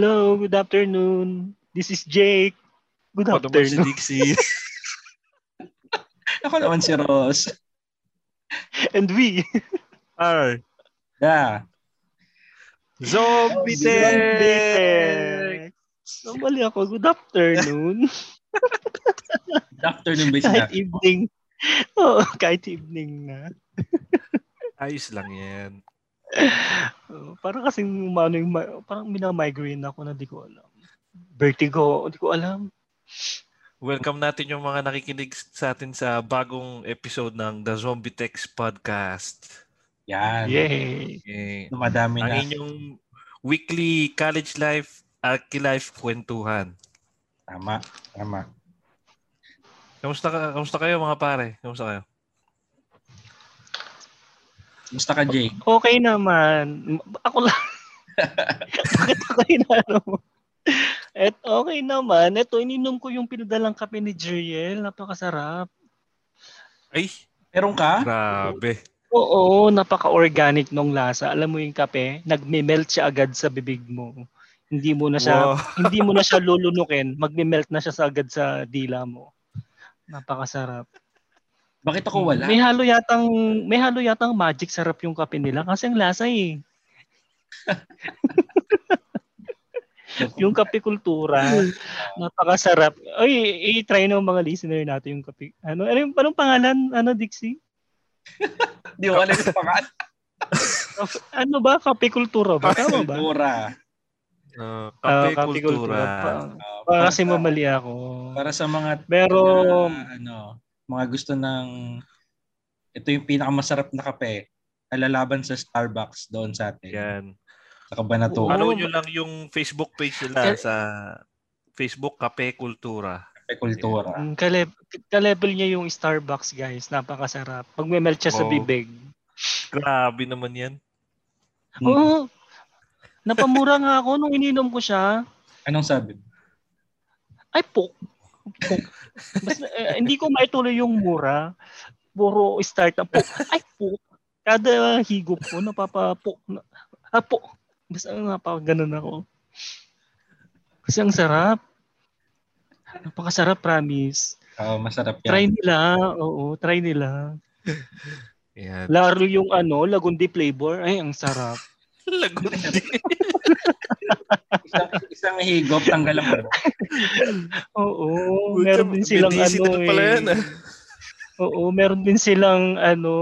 Hello, good afternoon. This is Jake. Good Ako naman si afternoon. Dixie. Ako naman si Ross. And we. Ay. Yeah. Zombie Tech! So, mali ako. Good afternoon. Good afternoon, ba kahit sila? evening. Oo, kahit evening na. Ayos lang yan. Parang kasing umano yung, parang minamigraine ako na di ko alam. Vertigo, di ko alam. Welcome natin yung mga nakikinig sa atin sa bagong episode ng The Zombie Text Podcast. Yan. Yay. Eh, Madami ang na. inyong weekly college life, Arky Life kwentuhan. Tama. Tama. Kamusta, ka, kamusta kayo mga pare? Kamusta kayo? Gusto ka, Jake? Okay naman. Ako lang. Bakit ako inano mo? Et okay naman. Ito, ininom ko yung pinadalang kape ni Jeriel. Napakasarap. Ay, Meron ka? grabe. Oo, napaka-organic nung lasa. Alam mo yung kape, nagme-melt siya agad sa bibig mo. Hindi mo na siya Wow. hindi mo na siya lulunukin, magme-melt na siya sa agad sa dila mo. Napakasarap. Bakit ako wala? May halo yatang may halo yatang magic sarap yung kape nila kasi ang lasa eh. yung kape kultura, napakasarap. Oy, i-try ng mga listener natin yung kape. Ano, ano yung anong pangalan? Ano Dixie? Hindi ko alam sa pangalan. Ano ba? Kape kultura ba? Tama ba? Kultura. Uh, Ah, kape kultura. Pa, Uh, para kasi sa- mamali ako. Para sa mga Pero na, ano, mga gusto ng ito yung pinakamasarap na kape. Alalaban sa Starbucks doon sa atin. Yan. Sa Kabanatuan. Ano nyo lang yung Facebook page nila sa Facebook Kape Kultura. Kape Kultura. mm, kaleb ka-level niya yung Starbucks, guys. Napakasarap. Pag may melt siya sa Oo. bibig. Grabe naman yan. Hmm. Oo. Napamura nga ako nung ininom ko siya. Anong sabi? Ay, po. po. Basta, eh, hindi ko maituloy yung mura. Puro start na po. Ay, po. Kada higop ko, napapapo. Na, ah, po. Basta napaka ganun ako. Kasi ang sarap. Napakasarap, promise. Oo, masarap yan. Try nila. Oo, try nila. Yan. Laro yung ano, lagundi flavor. Ay, ang sarap. Lagundi. isang, isang higop, tanggal ang ulo. Oo, Puta, meron din silang ano pala eh. yan, ah. Oo, meron din silang ano,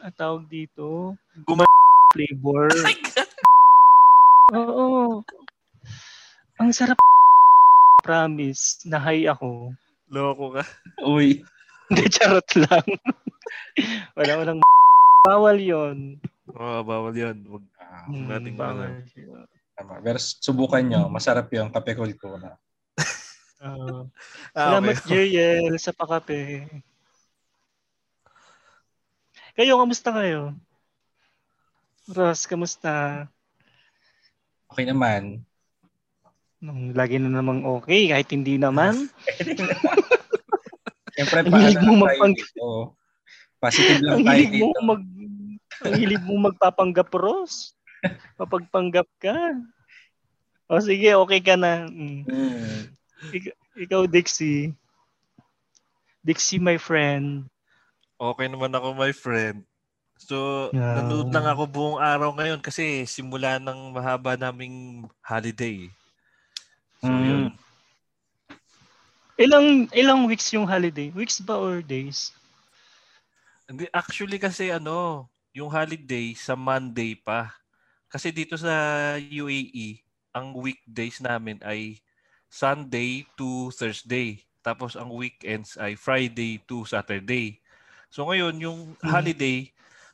ang tawag dito, Guma- flavor. Oo. Ang sarap promise na high ako. Loko ka. Uy. Hindi, charot lang. Wala walang bawal yon. Oh, bawal yan. Wag Ah, Hmm, nating bawal yun. tama. Pero subukan nyo, masarap yung kape kultura. Oo. Ah, Salamat, okay. Jeriel, sa pakape. Kayo, kamusta kayo? Ross, kamusta? Okay naman. Nung lagi na namang okay, kahit hindi naman. Siyempre, Ang hilig paano mo tayo magpang- dito? Positive lang ang tayo hilig mo dito. mag ang hilig mo magpapanggap Ross. Papagpanggap ka. O sige, okay ka na. Mm. Hmm. Ik- ikaw, Dixie. Dixie, my friend. Okay naman ako, my friend. So, Yeah. nanood lang ako buong araw ngayon kasi simula ng mahaba naming holiday. So, Mm. yun. Ilang ilang weeks yung holiday? Weeks ba or days? Hindi, actually kasi ano, yung holiday sa Monday pa. Kasi dito sa UAE, ang weekdays namin ay Sunday to Thursday. Tapos ang weekends ay Friday to Saturday. So ngayon, yung Mhm. holiday,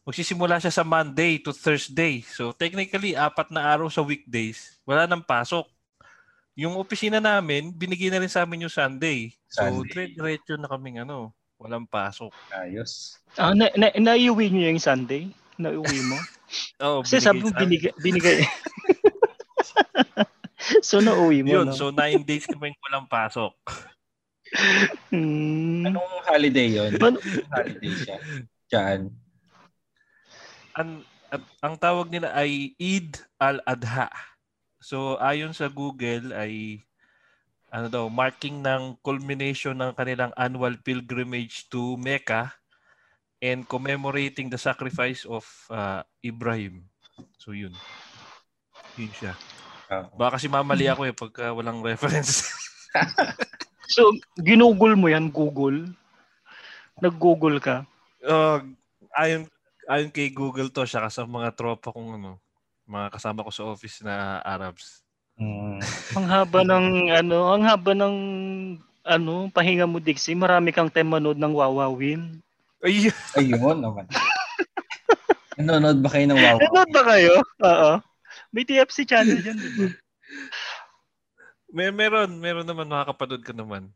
magsisimula siya sa Monday to Thursday. So technically, apat na araw sa weekdays, wala nang pasok. Yung opisina namin, binigay na rin sa amin yung Sunday. So, Sunday. dire-diretso na kaming ano, walang pasok. Ayos. Ah, na, na, naiuwi niyo yung Sunday? Naiuwi mo? Oh, Kasi sabi mo binigay. binigay. so, nauwi mo, Yun, no? so nine days kaming walang pasok. Hmm. Anong holiday yun? Ano- Anong holiday siya? Diyan. Ang, at, ang tawag nila ay Eid al-Adha. So ayon sa Google ay ano daw, marking ng culmination ng kanilang annual pilgrimage to Mecca and commemorating the sacrifice of uh, Ibrahim. So yun. Yun siya. Oo. Baka kasi mamali ako eh pagka walang reference. So, ginugol mo yan, Google? Nag-Google ka? uh, ayon ayon kay Google to siya sa mga tropa kong ano, mga kasama ko sa office na Arabs. Mm. Ang haba ng, ano, ang haba ng, ano, pahinga mo, Dixie. Marami kang time manood ng Wawawin. Ay, Ayun naman. Nanonood ba kayo ng wow? Nanood ba kayo? Oo. May TFC channel dyan, di ba? may meron, meron naman makakapanood ka naman.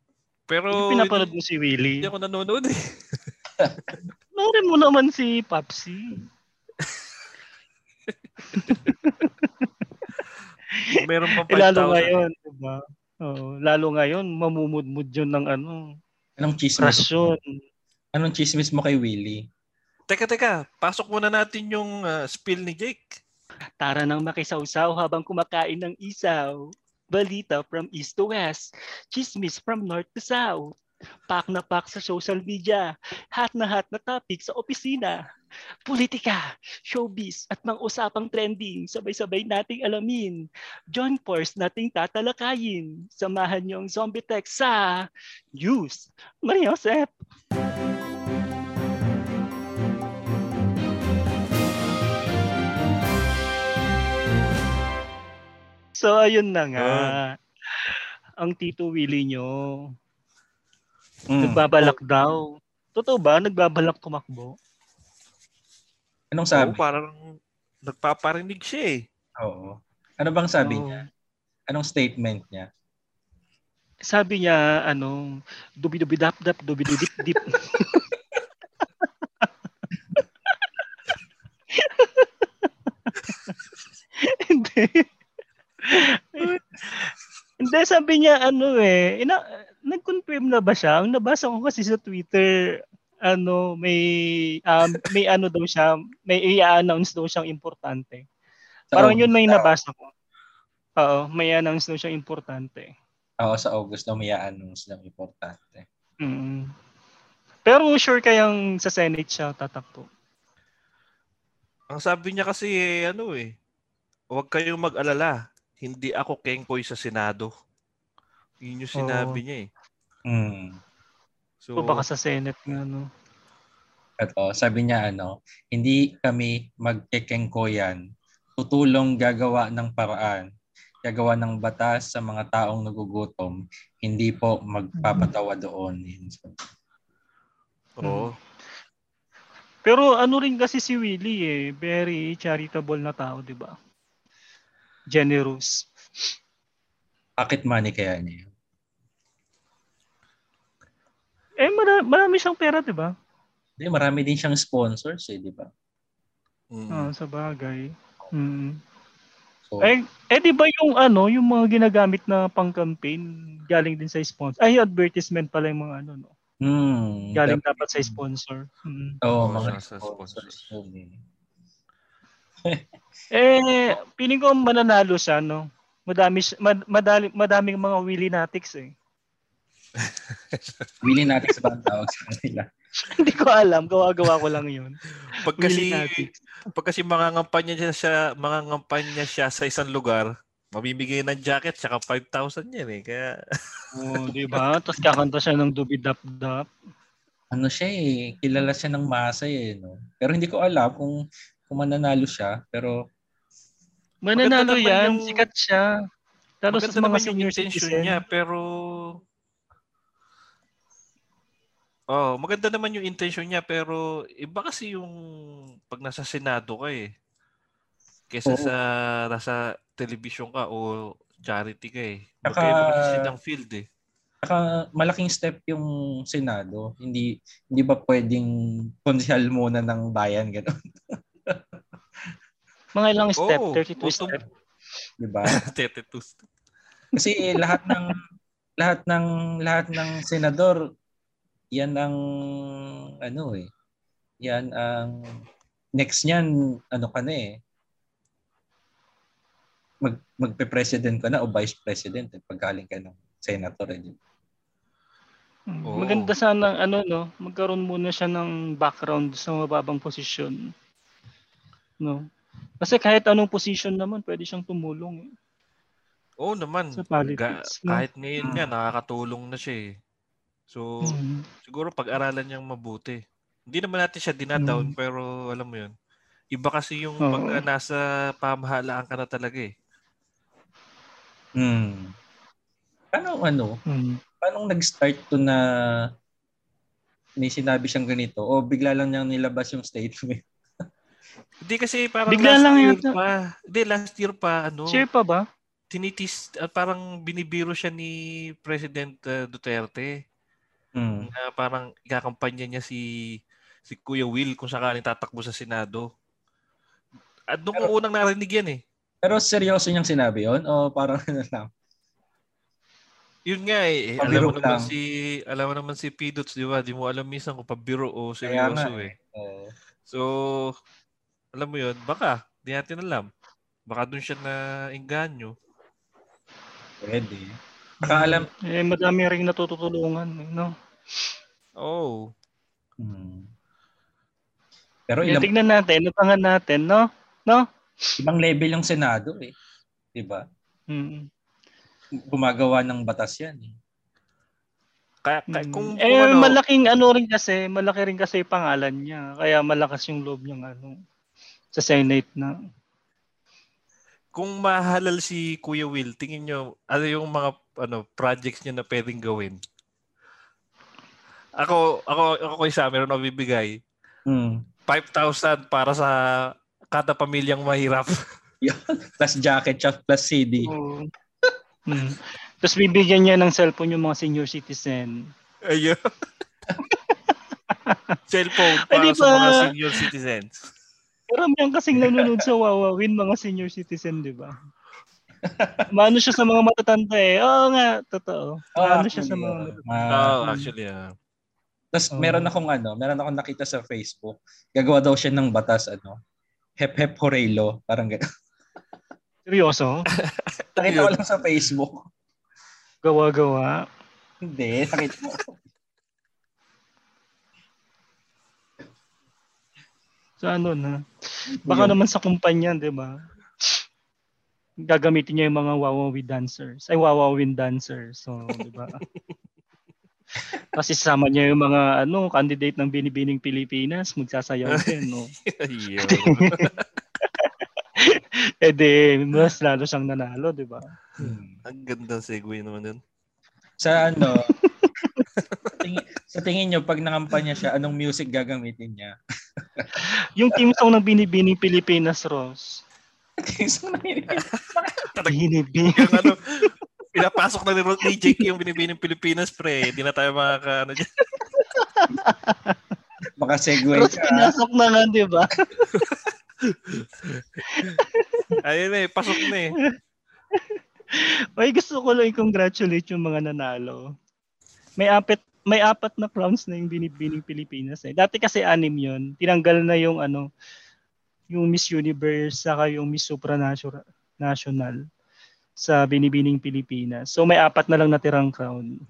Pero Hindi pinapanood mo si hindi Willie. ako nanonood eh. Panoorin mo naman si Papsi. Meron pa Eh, lalo 5,000. ngayon, di ba? Oo, lalo ngayon, mamumudmud yun ng ano, Anong chismis? krasyon. Anong chismis mo kay Willie? Teka, teka. Pasok muna natin yung ah, spill ni Jake. Tara nang makisawsaw habang kumakain ng isaw. Balita from east to west. Chismis from north to south. Pak na pak sa social media. Hat na hat na topic sa opisina. Politika, showbiz at mga usapang trending sabay-sabay nating alamin. John Force nating tatalakayin. Samahan niyong zombie tech sa News. Maria Josep. So ayun na nga. Ang Tito Willie nyo, Mm. nagbabalak daw. Totoo ba? Nagbabalak tumakbo? Anong Oo, sabi? parang nagpaparinig siya eh. Oo. Ano bang sabi Oo. niya? Anong statement niya? Sabi niya, ano, dubi-dubi-dap-dap, dubi-dip-dip. Hindi. Hindi, sabi niya, ano eh, ina, nag-confirm na ba siya? Ang nabasa ko kasi sa Twitter, ano, may, um, may ano daw siya, may i-announce daw siyang importante. Parang Sa yun may nabasa ko. Oo, may announce daw siyang importante. Oo, sa August daw may announce ng importante. Mm. Pero sure kayang sa Senate siya tatakbo. Ang sabi niya kasi eh, ano eh, huwag kayong mag-alala. Hindi ako kengkoy sa Senado. Yun yung sinabi niya eh. Mm. So, O baka sa Senate nga, no? At oh, sabi niya ano, hindi kami magkekengkoyan. Tutulong gagawa ng paraan. Gagawa ng batas sa mga taong nagugutom. Hindi po magpapatawa doon. Yun. oo. Pero ano rin kasi si Willie eh, very charitable na tao, di ba? Generous. Pocket money kaya niya. yun. Eh, marami, marami siyang pera, di ba? Hindi, marami din siyang sponsors eh, di ba? Mm. Ah, sa bagay. Mm. So, Eh, eh, di ba yung ano, yung mga ginagamit na pang-campaign, galing din sa sponsor. Ay, advertisement pala yung mga ano, no? hmm, Galing dapat- dapat sa sponsor. Mm. Oo, Oo, mga sa sponsors. sponsors. eh. Eh, piling ko mananalo siya, no? Madami, mad, madali, madaming mga Willie Natics eh. Willie natin sa bang tawag sa kanila. Hindi ko alam, gawa-gawa ko lang yun. Pag kasi, Natics. pag kasi mga ngampanya siya, siya, mga ngampanya siya sa isang lugar, mamimigay ng jacket, tsaka 5,000 yan eh. Kaya, Oh, di ba? Tapos kakanta siya ng dubi-dap-dap. Ano siya eh, kilala siya ng masa eh. No? Pero hindi ko alam kung, kung mananalo siya. Pero Mananalo yan, yung- sikat siya. Lalo sa mga senior intention citizen. niya, pero... Oh, maganda naman yung intention niya, pero iba kasi yung pag nasa Senado ka eh. Kesa Oo. sa nasa television ka o charity ka eh. Magkaiba kasi ng field eh. saka malaking step yung Senado. Hindi hindi ba pwedeng konsehal muna ng bayan gano'n, Mga ilang step, Oo, 32 auto- step. 'di ba? 32. Kasi lahat ng lahat ng lahat ng senador yan ang ano eh. Yan ang next niyan ano ka na eh. mag, magpe-president ka na o vice president eh, paggaling ka ng senator. Eh. Oo. Maganda sana ano no, magkaroon muna siya ng background sa mababang posisyon. No. Kasi kahit anong position naman, pwede siyang tumulong eh, Oo naman. sa Ga- politics. no? kahit ngayon nga, nakakatulong na siya eh. So, Mhm. siguro pag-aralan niyang mabuti. Hindi naman natin siya dinadown, Mm. pero alam mo yun. Iba kasi yung Oo. pag nasa pamahalaan ka na talaga eh. Hmm. Paano ano? Mhm. Paano nag-start to na may sinabi siyang ganito o bigla lang niyang nilabas yung statement? Hindi kasi parang Bigla last lang year yata. pa. Hindi, last year pa, ano, Sure pa ba? tinitis, at parang binibiro siya ni President uh, Duterte. Hmm. Na parang ikakampanya niya si si Kuya Will kung sakaling tatakbo sa Senado. At doon ko unang narinig yan eh. Pero seryoso niyang sinabi yon o parang ano lang? Yun nga eh. eh, alam Pabiro mo naman lang. si alam mo naman si Pidots, di ba? Di mo alam minsan kung pabiro o nga seryoso eh. Oo. So, alam mo yun, baka, di natin alam. Baka doon siya na inganyo. Pwede. Baka alam. Eh, madami ring natutulungan. eh, No? Oh. Hmm. Pero Yan, ilang, tignan natin, natangan natin, no? No? ibang level yung Senado eh. Diba? Mm. Gumagawa ng batas yan eh. Kaya, kaya Mm. kung, eh, kung ano, malaking ano rin kasi, malaki rin kasi yung pangalan niya. Kaya malakas yung loob niyang ano, sa Senate na. kung mahalal si Kuya Will, tingin nyo, ano yung mga ano projects niya na pwedeng gawin? Ako, ako, ako kay Sam, meron bibigay. Hmm. 5,000 para sa kada pamilyang mahirap. Plus jacket plus CD. Oo. Mm. Tapos bibigyan niya ng cellphone yung mga senior citizen. Ayun. Cellphone Ay, para di sa ba? mga senior citizens. Karamihan kasing nanonood sa Wawawin, mga senior citizen, di ba? Maano siya sa mga matatanda eh. Oo nga, totoo. Maano siya sa mga matatanda. Oo, actually, ah. Tapos Oo. meron akong ano, meron akong nakita sa Facebook. Gagawa daw siya ng batas ano. Hep hep horelo, parang gano'n. Seryoso? Nakita ko lang sa Facebook. Gawa-gawa. Hindi, nakita ko. So ano na. Baka naman sa kumpanya, di ba? Gagamitin niya yung mga Wawawi dancers. Ay, Wawawin dancers. So, di ba? Kasi sama niya yung mga ano candidate ng Binibining Pilipinas, magsasayaw din, no? Eh di, mas lalo siyang nanalo, di ba? Hmm. Ang ganda segue naman yun. Sa ano, sa tingin, sa tingin nyo, pag nakampanya siya, anong music gagamitin niya? Yung team song ng Binibining Pilipinas, Ross. Isang nangyayari. Binibining. Yung ano, pinapasok na ni, ni Jake yung binibining Pilipinas, pre. Hindi na tayo makaka, ano dyan. Baka segue Ross, siya. pinasok na nga, di ba? Ayun eh, pasok na eh. Ay, gusto ko lang i-congratulate yung mga nanalo. May apat may apat na crowns na yung binibining Pilipinas eh. Dati kasi anim yun. Tinanggal na yung ano, yung Miss Universe saka yung Miss Supranational National sa binibining Pilipinas. So may apat na lang natirang crown.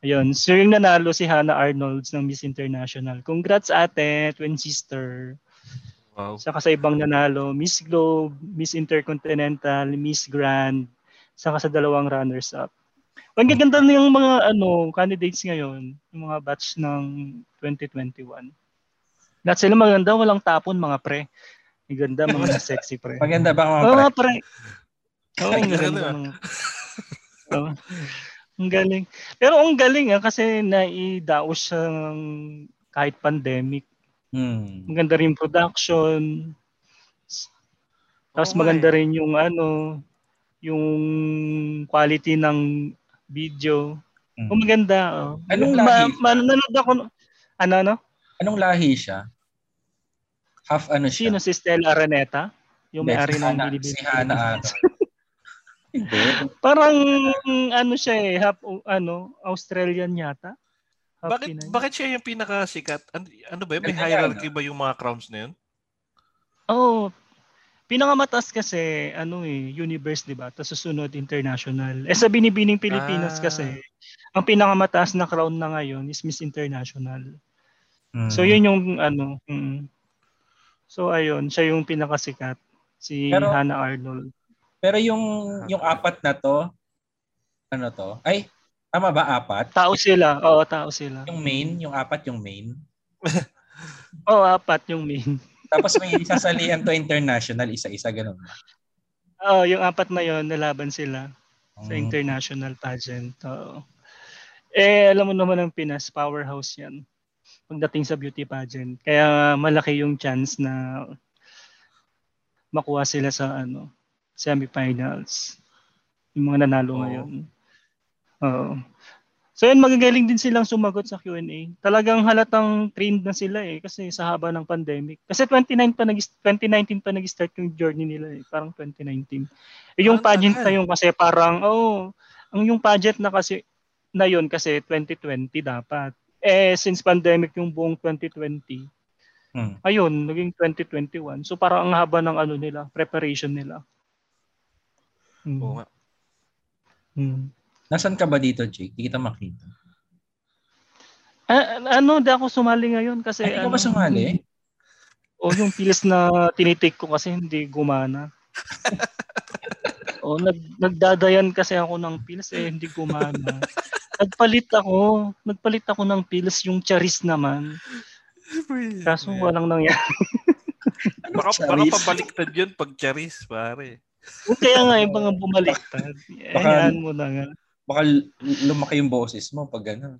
Ayun. So yung nanalo si Hannah Arnolds ng Miss International. Congrats ate, twin sister. Wow. Saka sa ibang nanalo, Miss Globe, Miss Intercontinental, Miss Grand, saka sa dalawang runners-up. Ang gaganda na yung mga ano, candidates ngayon, yung mga batch ng 2021. Lahat sila maganda, walang tapon mga pre. Ang ganda, mga sexy pre. Maganda ba mga Oo, pre? mga pre. Oo, ang Ang ganda. mga- Oo. Ang galing. Pero ang galing ah, kasi naidaos siya ng kahit pandemic. Hmm. Maganda rin yung production. Tapos nga maganda eh. rin yung ano, yung quality ng video. Hmm. Oh, maganda. Oh. Anong lahi? Ma, ma- nanonood ako. Ano, ano? Anong lahi siya? Half ano siya? Sino si Stella Araneta? Yung may-ari si ng Bilibili. si Hana. Hindi. Parang ano siya eh, half, ano, Australian yata. Half Bakit Pinay. bakit siya yung pinakasikat? Ano, ano ba yun? May Ganda hierarchy ba yung mga crowns na yun? Oh, Pinakamataas kasi, ano eh, universe, di ba? Tapos susunod, international. Eh sa binibining Pilipinas Ah. kasi, ang pinakamataas na crown na ngayon is Miss International. Mm. So yun yung ano. mm. So ayun, siya yung pinakasikat. Si Pero- Hannah Arnold. Pero yung yung apat na to, ano to? Ay, tama ba apat? Tao sila. Oo, tao sila. Yung main, yung apat yung main. Oo, apat yung main. Tapos may sasalihan to international, isa-isa ganun. Oo, yung apat na yon nalaban sila sa Mm. international pageant. Oo. Eh, alam mo naman ang Pinas, powerhouse yan. Pagdating sa beauty pageant. Kaya malaki yung chance na makuha sila sa ano semifinals. Yung mga nanalo Oo. ngayon. Oo. So yun, magagaling din silang sumagot sa Q&A. Talagang halatang trained na sila eh kasi sa haba ng pandemic. Kasi 29 pa nag 2019 pa nag-start yung journey nila eh, parang 2019. Eh, yung Ah, pageant na yun kasi parang oh, ang yung pageant na kasi na yun kasi 2020 dapat. Eh since pandemic yung buong 2020, Hmm. ayun, naging 2021. So parang ang haba ng ano nila, preparation nila. Hmm. Oo nga. Hmm. Nasaan ka ba dito, Jake? Di kita makita. Ah, ano, di ako sumali ngayon kasi Ay, ikaw ano, ba sumali? O yung pills na tinitake ko kasi hindi gumana. o nag nagdadayan kasi ako ng pills eh hindi gumana. Nagpalit ako, nagpalit ako ng pills yung charis naman. Kaso walang nangyari. Baka, baka Charis? pabaliktad yun pag charis, pare. Kaya nga yung mga bumaliktad. Eh, Baka- mo na nga. Baka lumaki yung boses mo pag gano'n.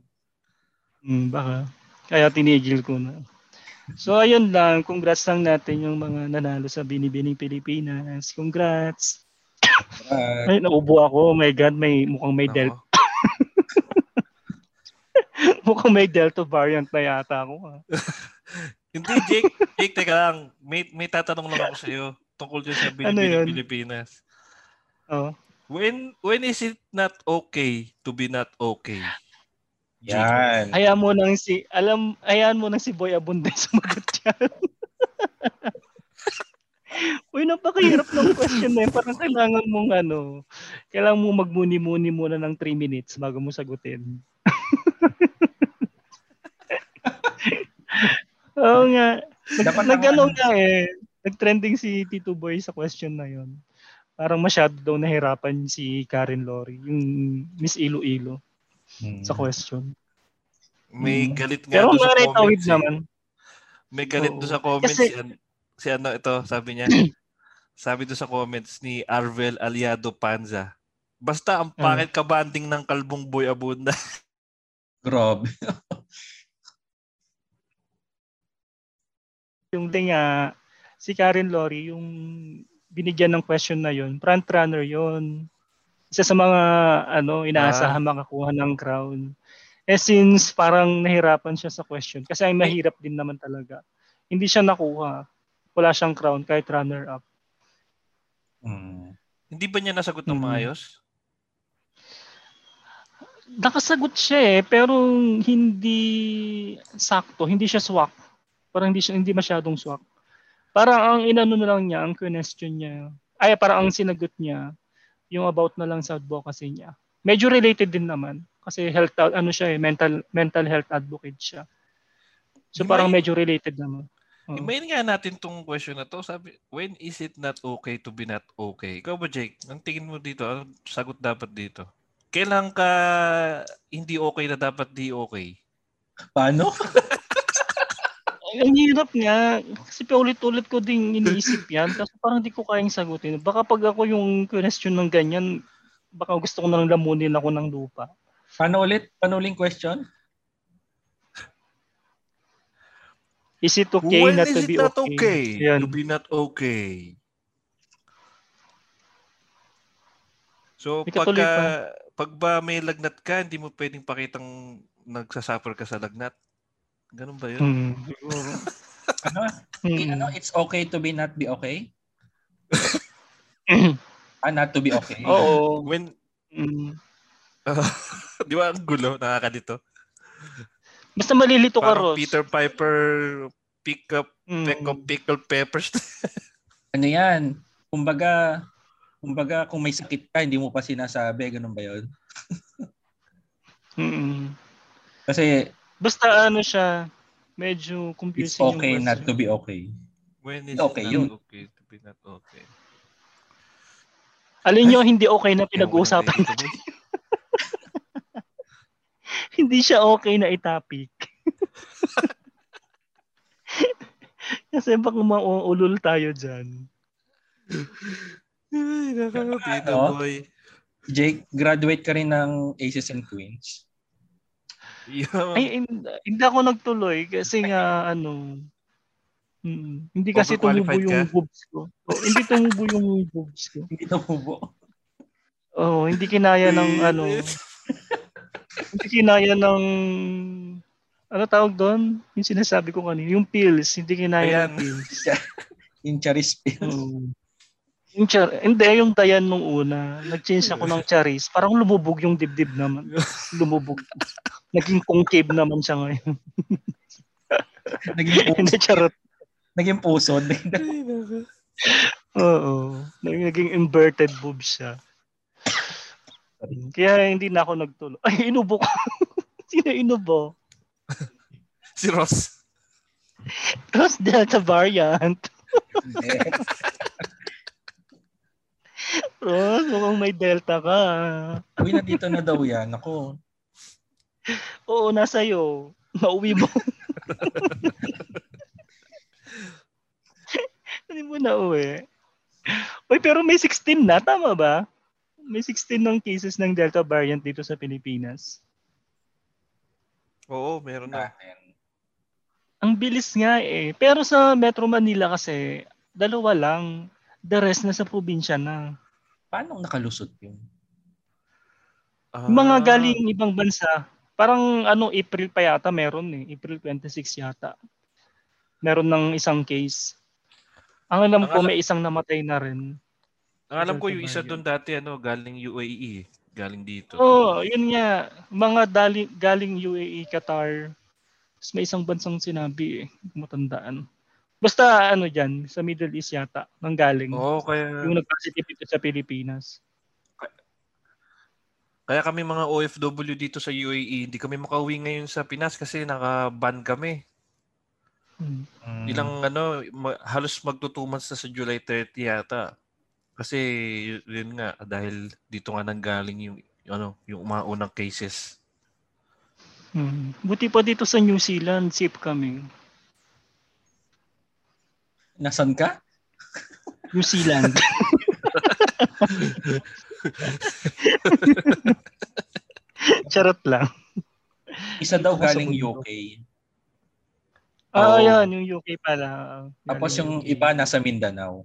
Hmm, baka. Kaya tinigil ko na. So ayun lang, congrats lang natin yung mga nanalo sa Binibining Pilipinas. Congrats. Uh, Ay, naubo ako. Oh my God, may mukhang may del mukhang may Delta variant na yata ako. ah. Hindi, Jake. Jake, teka lang. May, may tatanong lang ako sa iyo tungkol dyan sa Ano Binibining yun? Pilipinas. Oh. When when is it not okay to be not okay? Jake. yan. Hayaan mo nang si alam hayaan mo nang si Boy Abunday sumagot yan. Uy, napakahirap ng question na yun. Parang kailangan mong ano, kailangan mo magmuni-muni muna ng 3 minutes bago mo sagutin. Oo nga. Nag, Dapat nag ano ano- nga eh. Nag-trending si Tito Boy sa question na yon. Parang masyado daw nahirapan si Karen Lori, yung Miss Iloilo Hmm. sa question. May Mm. galit nga Pero doon sa comments. eh. naman. May galit Oo. doon sa comments. Kasi- si, an- si ano ito, sabi niya. sabi doon sa comments ni Arvel Aliado Panza. Basta ang Ah. pangit ka banding ng kalbong boy abunda. Grabe. Yung din nga, si Karen Lori, yung binigyan ng question na yon front runner yon Isa sa mga ano inaasahan makakuha ng crown. Eh since parang nahirapan siya sa question, kasi ay mahirap din naman talaga. Hindi siya nakuha. Wala siyang crown kahit runner-up. Hmm. Hindi ba niya nasagot ng Mm. maayos? Nakasagot siya eh, pero hindi sakto, hindi siya swak. Parang hindi siya hindi masyadong swak. Parang ang inano na lang niya, ang question niya, ay parang ang sinagot niya, yung about na lang sa advocacy niya. Medyo related din naman kasi health ano siya eh, mental mental health advocate siya. So Himay- parang medyo related naman. Imayin nga natin tong question na to. Sabi, when is it not okay to be not okay? Ikaw ba, Jake? Ang tingin mo dito, ano sagot dapat dito? Kailan ka hindi okay na dapat di okay? Paano? Ay, Ang hirap nga. Kasi paulit-ulit ko ding iniisip yan. Kasi parang di ko kayang sagutin. Baka pag ako yung question ng ganyan, baka gusto ko nang lamunin ako ng lupa. Paano ulit? Paano uling question? Is it okay when not is to it be not okay? okay, Yan. to be not okay? So, May katuloy pagka, pa. pag ba may lagnat ka, hindi mo pwedeng pakitang nagsasuffer ka sa lagnat. Ganun ba yun? Hmm, siguro. Ano? Hmm. ano? It's okay to be not be okay? ah, not to be okay. Oo. When, Hmm. di ba ang gulo, nakakalito? Basta malilito ka, Ross. Peter Piper pick up, Hmm. pick up pickled peppers. Ano yan? kumbaga, kumbaga kung may sakit ka, hindi mo pa sinasabi, ganun ba yun? Mm-mm. Kasi Basta ano siya, medyo it's confusing okay yung not to be okay. When is Okay, it yun. not okay to be not okay? Alin yung hindi okay na pinag-uusapan boy. hindi siya okay na itapik. Kasi baka mauulol tayo dyan. Ay, nako, Tito Ano? boy. Jake, graduate ka rin ng Aces and Queens. Yung, Ay, hin- hindi ako nagtuloy kasi nga ano, mm, hindi kasi tumubo Overqualified yung ka? boobs ko. Oh, hindi tumubo yung boobs ko. Hindi tumubo. Oh, hindi kinaya ng ano, hindi kinaya ng ano tawag doon? Yung sinasabi ko kanina, yung pills, hindi kinaya Ayan. ng pills. Yung Charis pills. Oo. Yung char, hindi, yung Dayan nung una. Nag-change ako ng charis. Parang lumubog yung dibdib naman. Lumubog. Naging concave naman siya ngayon. Naging puso. Hindi, charot. Naging nako. Oo. Naging inverted boob siya. Kaya hindi na ako nagtuloy. Ay, inubo ko. Sino inubo? Si Ross. Tapos Delta variant. Ross, mukhang may Delta ka. Uy, nandito na daw yan. Ako, Oo, nasa iyo. Nauwi mo. Hindi mo na uwi. Uy, pero may 16 na, tama ba? May 16 ng cases ng Delta variant dito sa Pilipinas. Oo, meron na. Ang bilis nga eh. Pero sa Metro Manila kasi, dalawa lang. The rest na sa probinsya na. Paano nakalusot yun? Ah, Mga galing ibang bansa. Parang ano, April pa yata meron eh. April 26 yata. Meron ng isang case. Ang alam Ang ko, alam- may isang namatay na rin. Ang alam ko yung isa doon dati, ano, galing UAE. Galing dito. Oo, oh, yun nga. Mga dali, galing UAE, Qatar. Tapos may isang bansang sinabi eh. Matandaan. Basta ano dyan, sa Middle East yata, nang galing. Oo, kaya, Yung nag-positive dito sa Pilipinas. kaya kami mga OFW dito sa UAE, hindi kami makauwi ngayon sa Pinas kasi naka-ban kami. Hmm. Mm. Ilang ano, ma- halos magto months na sa July 30 yata. Kasi yun nga dahil dito nga nanggaling yung yung ano, yung mga unang cases. Hmm. Buti pa dito sa New Zealand, safe kami. Nasaan ka? New Zealand. Charot lang. Isa daw galing. UK. Ah, Oo. yan, yung UK pala. Tapos Galing yung UK. iba nasa Mindanao.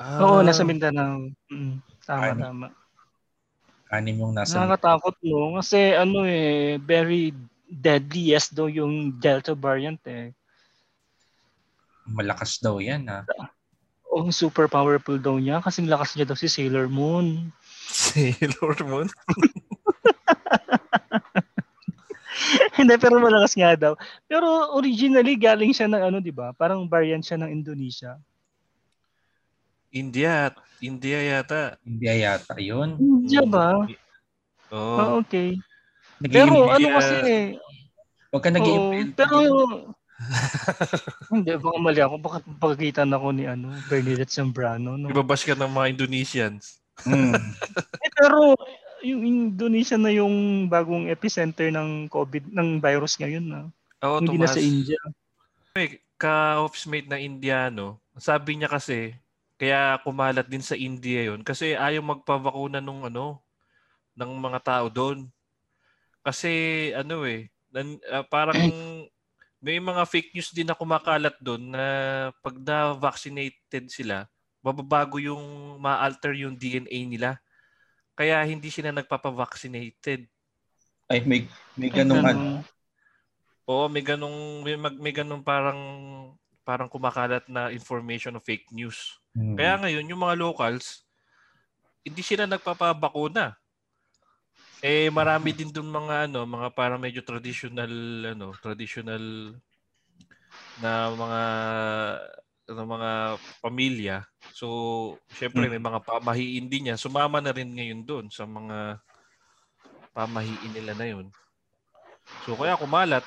Oo, Ah, nasa Mindanao. Mm, tama, Ani. tama. Anim yung nasa Nakakatakot no kasi ano eh very deadliest daw yung Delta variant eh. Malakas daw yan ha. O super powerful daw niya kasi lakas niya daw si Sailor Moon. Sailor Moon. Hindi pero malakas nga daw. Pero originally galing siya ng ano 'di ba? Parang variant siya ng Indonesia. India, India yata. Hindi yata yun. India ba? Oo. Ah, okay. nag Pero ano India- kasi Huwag ka nag Oo, pero hindi baka mali ako baka pagkitan ako ni ano Bernadette Zambrano no. Ibabash ka ng mga Indonesians. Hmm. Eh, pero yung Indonesia na yung bagong epicenter ng COVID ng virus ngayon na. Oo, hindi na tumaas. sa India. May ka-office-mate na Indiano, sabi niya kasi, kaya kumalat din sa India yon kasi ayaw magpabakuna nung ano, ng mga tao doon. Kasi ano eh, nan, ah, parang may mga fake news din na kumakalat doon na pag na-vaccinated sila, mababago yung ma-alter yung DNA nila. Kaya hindi sila nagpapa-vaccinated. Ay, may, may ganung ano. Ganun. Oo, may ganong may, mag- may ganong parang parang kumakalat na information of fake news. Hmm. Kaya ngayon yung mga locals hindi sila nagpapabakuna. Eh marami din doon mga ano, mga parang medyo traditional ano, traditional na mga ano, mga pamilya So, syempre Mm. may mga pamahiin din niya. Sumama na rin ngayon doon sa mga pamahiin nila na yun. So, kaya kumalat.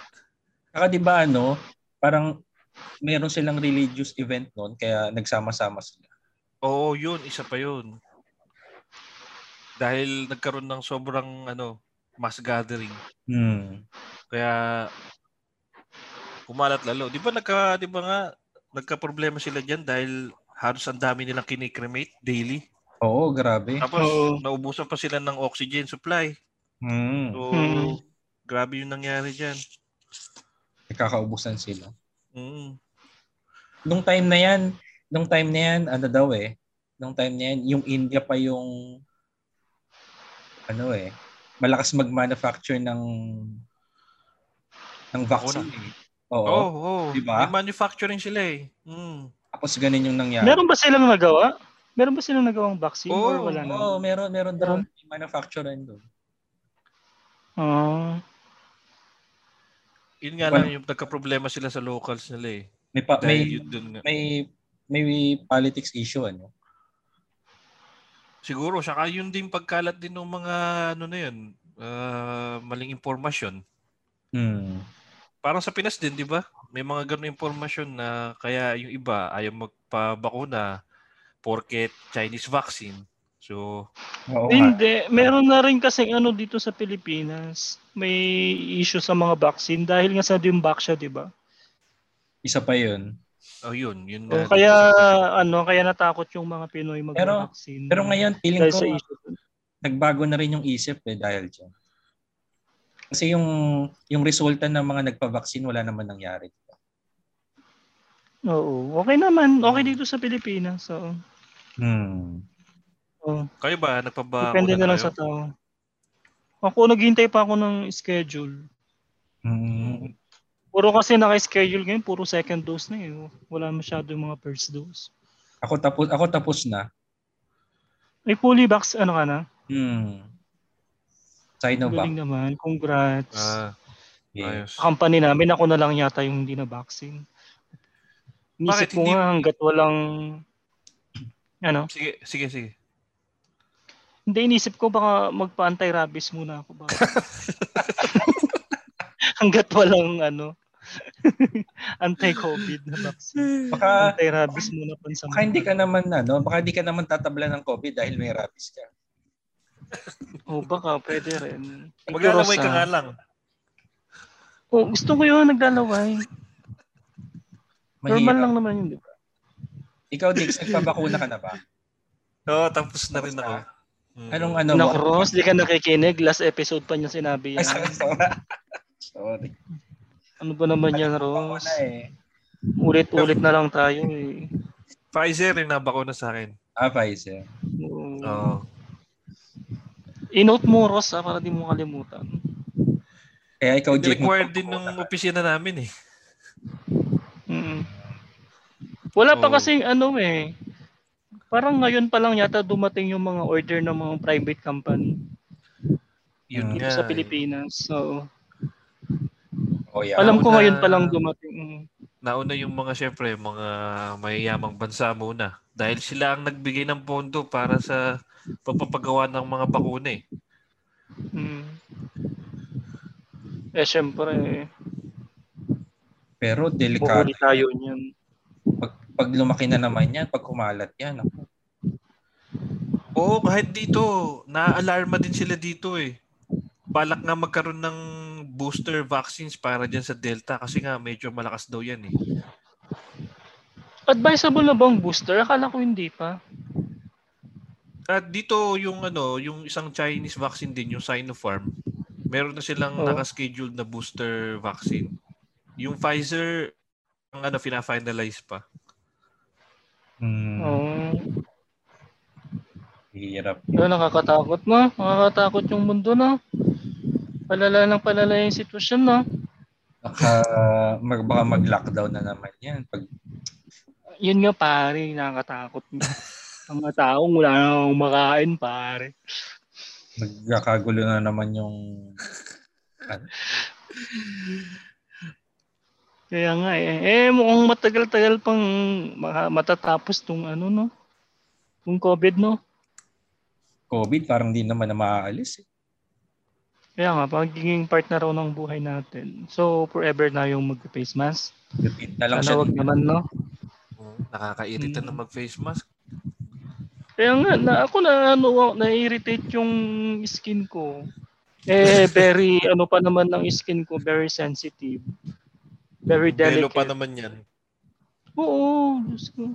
Saka di ba ano, parang meron silang religious event noon kaya nagsama-sama sila. Oo, yun. Isa pa yun. Dahil nagkaroon ng sobrang ano, mass gathering. Hmm. Kaya kumalat lalo. Di ba nagka, di ba nga, nagka-problema sila diyan dahil halos ang dami nilang kinikremate daily. Oo, grabe. Tapos Oo. naubusan pa sila ng oxygen supply. Hmm. So, Hmm. grabe yung nangyari diyan. Nakakaubusan sila. Mm. Nung time na yan, nung time na yan, ano daw eh, nung time na yan, yung India pa yung ano eh, malakas mag-manufacture ng ng vaccine. Eh. Oo. Oh, Di ba? May manufacturing sila eh. Mm. Tapos ganun yung nangyari. Meron ba silang nagawa? Meron ba silang nagawang vaccine Oo, or wala na? Oo, meron, meron daw Meron? yung manufacturer doon. Ah. Yun nga Well- lang yung nagka-problema sila sa locals nila eh. May pa, may Dahil yun dun nga. may may politics issue ano. Siguro, saka yun din pagkalat din ng mga ano na yun, ah, maling impormasyon. Hmm. Parang sa Pinas din, di ba? May mga ganun impormasyon na kaya yung iba ayaw magpabakuna porket Chinese vaccine. So, Oo nga. Hindi, meron na rin kasi ano dito sa Pilipinas. May issue sa mga vaccine dahil nga sa Dimbaksya, di ba? Isa pa 'yun. Oh yun, yun O, nga. kaya ano, kaya natakot yung mga Pinoy Pero- mag-vaccine. Pero ngayon feeling ko nagbago na rin yung isip eh dahil diyan. Kasi yung yung resulta ng mga nagpa-vaccine wala naman nangyari. Oo, okay naman. Okay dito sa Pilipinas. So, Hmm. oh, Kayo ba, nagpabakuna depende na lang kayo? sa tao. Ako, naghihintay pa ako ng schedule. Hmm. Puro kasi naka-schedule ngayon, puro second dose na eh. Wala masyado yung mga first dose. Ako tapos ako tapos na. May fully vax, ano ka na? Hmm. Sinovac. Galing naman. Congrats. Ah. Sa company namin, ako na lang yata yung hindi na vaccine. Inisip Bakit ko hindi- nga hanggat walang ano, Sige, sige, sige. hindi inisip ko baka magpa-anti-rabies muna ako ba. hanggat walang ano, anti-COVID na vaccine. Baka Anti-rabies muna pansamantala. baka hindi ka naman ano, baka hindi ka naman tatabla ng COVID dahil may rabies ka. O baka pwede rin. Maglalaway ka nga lang. Oh, gusto ko yun, naglalaway. Normal Mahirap. lang naman yun, di ba? Ikaw Dix, nagpabakuna ka na ba? Oo, tapos na rin ako. na? Mm. Anong ano Na? Ross, di ka nakikinig. Last episode pa niya sinabi yan. Sorry. Ano ba naman yan, Ross? na eh. Ulit-ulit na lang tayo eh. Pfizer rin nabakuna sa akin. Ah, Pfizer. Oo. Oo. I-note mo, Ross, ah, para di mo kalimutan. Kaya ikaw, Jake, Required din ng opisina namin eh. Mm. Wala pa Oo. kasi ano eh. Parang ngayon pa lang yata dumating yung mga order ng mga private company Yun dito nga. sa eh. Pilipinas. So, Oh, yeah. alam ko Una- ngayon pa lang dumating. Mm. Nauna yung mga syempre, mga mayayamang bansa muna. Dahil sila ang nagbigay ng pondo para sa pagpapagawa ng mga bakuna eh. Mm. Eh, syempre, Pero delikado. buhuli tayo niyan. Pag, pag lumaki na naman yan, pag kumalat yan, ako. Oo, kahit dito, na-alarma din sila dito eh. Balak nga magkaroon ng booster vaccines para dyan sa Delta kasi nga medyo malakas daw yan eh. Advisable na bang booster? Akala ko hindi pa. At dito yung ano, yung isang Chinese vaccine din, yung Sinopharm, meron na silang Oo. naka-scheduled na booster vaccine. Yung Pfizer, ang ano, fina-finalize pa. Hmm, Oo. Hirap. Yun, nakakatakot na. Nakakatakot yung mundo na. Palala ng palala yung sitwasyon na. Baka, mag, baka mag-lockdown na naman yan. Pag, Yun nga pare, nakakatakot na. Ang mga taong wala na akong makain pare. nagkakagulo na naman yung ano, Kaya nga eh. Eh mukhang matagal-tagal pang matatapos tong ano no. Kung COVID, no? COVID, parang di naman na maaalis. Eh. Kaya nga, pagiging part na raw ng buhay natin. So, forever na yung mag-face mask. Repeat na lang Sana siya. wag naman, no? Mm, Nakakairita Mm. na mag-face mask. Kaya nga, na, ako na, ano, na-irritate yung skin ko. Eh, very, ano pa naman ng skin ko, very sensitive. Very Belo delicate. pa naman yan. Oo, Diyos ko.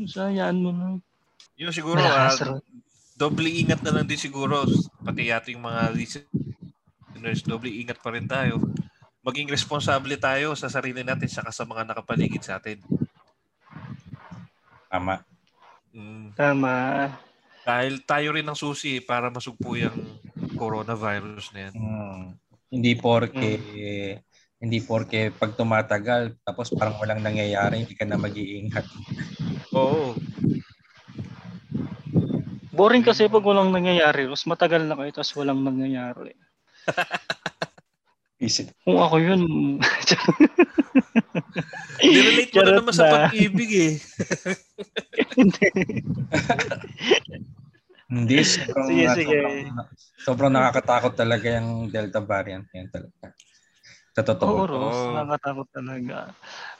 Sayaan mo na. Yun siguro, ah, doble ingat na lang din siguro. Pati yating mga listeners, doble ingat pa rin tayo. Maging responsable tayo sa sarili natin saka sa mga nakapaligid sa atin. Tama. Mm. Tama. Dahil tayo rin ang susi para masugpo yung coronavirus na yan. Hmm. Hindi porke hindi porke pag tumatagal tapos parang walang nangyayari, hindi ka na mag-iingat. Oo. Boring kasi pag walang nangyayari. Mas matagal na kayo tapos walang nangyayari. Isip. Kung ako yun, Nirelate mo na naman sa pag-ibig eh. hindi. Hindi, sobrang, Sige, sige. sobrang, sobrang nakakatakot talaga yung Delta variant yan talaga. Sa Oo, totoo. Ross. Oo. Nakakatakot talaga.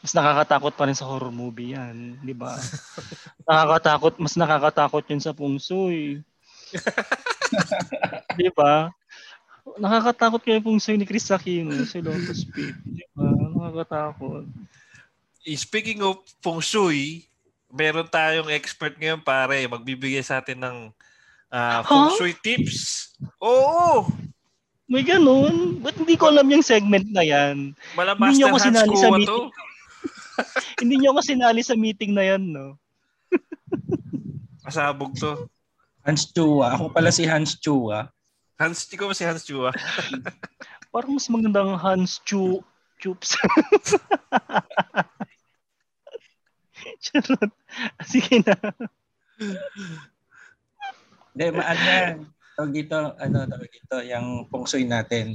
Mas nakakatakot pa rin sa horror movie yan. Di ba? nakakatakot. Mas nakakatakot yun sa pungsoy. di ba? Nakakatakot kayo yung pungsoy ni Chris Aquino si Lotus Pit. Di ba? Nakakatakot. Eh, Speaking of feng shui, meron tayong expert ngayon pare, magbibigay sa atin ng ah, feng Huh? shui tips. Oo! May ganun. Ba't hindi ko alam yung segment na yan? Mala Hindi niyo ako sinali sa meeting. hindi nyo ako sinali sa meeting na yan, no? Pasabog to. Hans Chua. Ako pala si Hans Chua. Hans, di ko ba si Hans Chua? Parang mas magandang Hans Chu Chups. Charot. Sige na. Hindi, maano. Tawag dito, ano, tawag dito, yung feng shui natin.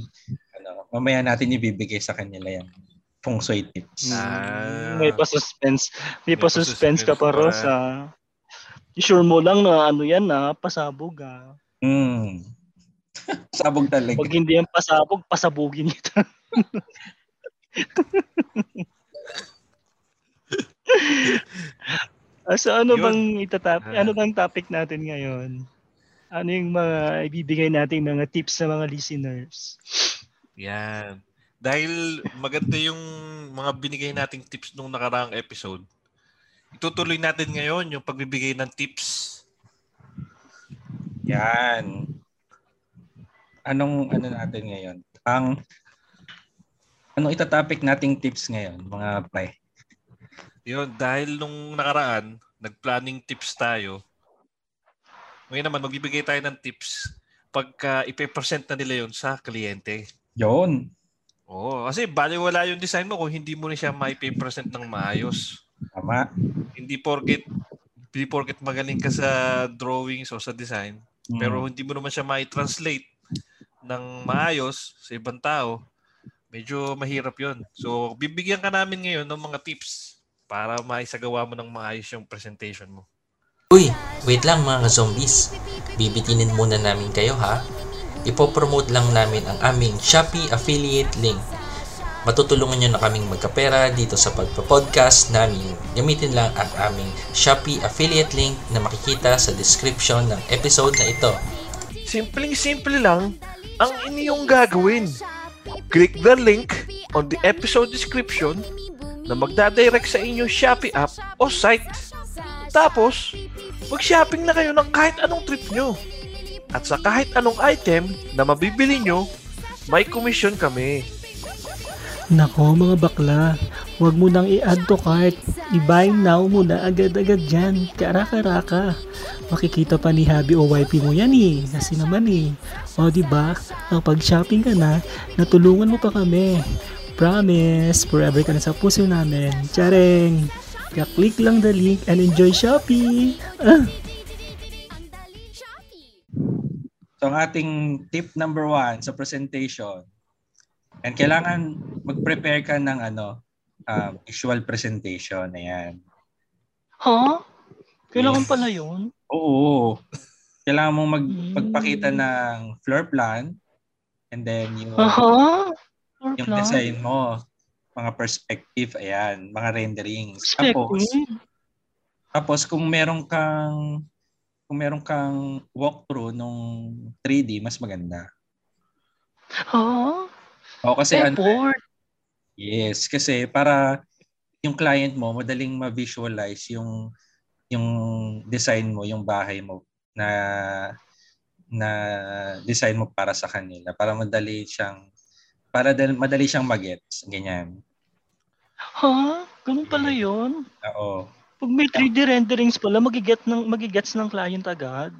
Ano, mamaya natin ibibigay sa kanila yung feng shui tips. Ah. May pa-suspense. May, May pa-suspense ka pa, Ross, ah. I-sure mo lang na ano yan, na pasabog, ah. Hmm. Sabog talaga. Pag hindi yan pasabog, pasabugin kita. Ah, so ano Yun. bang itatap Ah. ano bang topic natin ngayon? Ano yung mga ibibigay nating mga tips sa mga listeners? Yan. Dahil maganda yung mga binigay nating tips nung nakaraang episode, itutuloy natin ngayon yung pagbibigay ng tips. Yan. Anong ano natin ngayon? Ang anong itatopic nating tips ngayon, mga pre? Yun, dahil nung nakaraan, nag-planning tips tayo. Ngayon naman, magbibigay tayo ng tips pagka ipe-present na nila yon sa kliyente. Yon. Oo, kasi baliwala yung design mo kung hindi mo na siya maipe-present ng maayos. Tama. Hindi porket hindi porket magaling ka sa drawings o sa design, Hmm. pero hindi mo naman siya mai-translate ng maayos sa ibang tao, medyo mahirap yon. So, bibigyan ka namin ngayon ng mga tips para maisagawa mo ng maayos yung presentation mo. Uy, wait lang mga zombies. Bibitinin muna namin kayo ha. Ipopromote lang namin ang aming Shopee affiliate link. Matutulungan nyo na kaming magkapera dito sa pagpa-podcast namin. Gamitin lang ang aming Shopee affiliate link na makikita sa description ng episode na ito. Simpleng-simple lang ang inyong gagawin. Click the link on the episode description na magdadirect sa inyong Shopee app o site. Tapos, mag-shopping na kayo ng kahit anong trip nyo. At sa kahit anong item na mabibili nyo, may commission kami. Nako mga bakla, huwag mo nang i-add to cart. I-buy now mo agad-agad dyan. Karaka-raka. Makikita pa ni Habi o YP mo yan eh. Kasi naman eh. O diba, kapag shopping ka na, natulungan mo pa kami. Promise, forever ka na sa puso namin. Tsareng! Kaya-click lang the link and enjoy shopping! Ah! So ang ating tip number one sa presentation, and kailangan mag-prepare ka ng ano, um, visual presentation. Ayan. Huh? Kailangan Yes. pala yun. Oo. Kailangan mong mag, Mm. magpakita ng floor plan and then yung, Aha. Floor yung plan. design mo, mga perspective, ayan, mga renderings. Tapos, tapos kung meron kang kung meron kang walkthrough nung 3D, mas maganda. Ha? O kasi ano, Effort. yes, kasi para yung client mo madaling ma-visualize yung yung design mo, yung bahay mo na na design mo para sa kanila para madali siyang para dal- madali siyang magets ganyan. Ha? Ganun pala yun? Oo. Pag may 3D renderings pala, magiget ng, magigets ng client agad.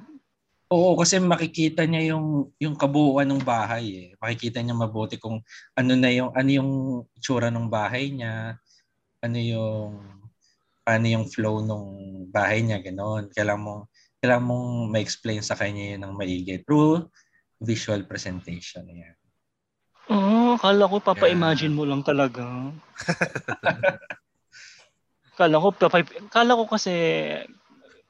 Oo, kasi makikita niya yung yung kabuuan ng bahay eh. Makikita niya mabuti kung ano na yung ano yung itsura ng bahay niya, ano yung paano yung flow ng bahay niya, gano'n. Kailangan mo kailangan mong ma-explain sa kanya yun ng maigi through visual presentation. Yan. Oh, kala ko papa-imagine mo lang talaga. kala ko, papa, kala ko kasi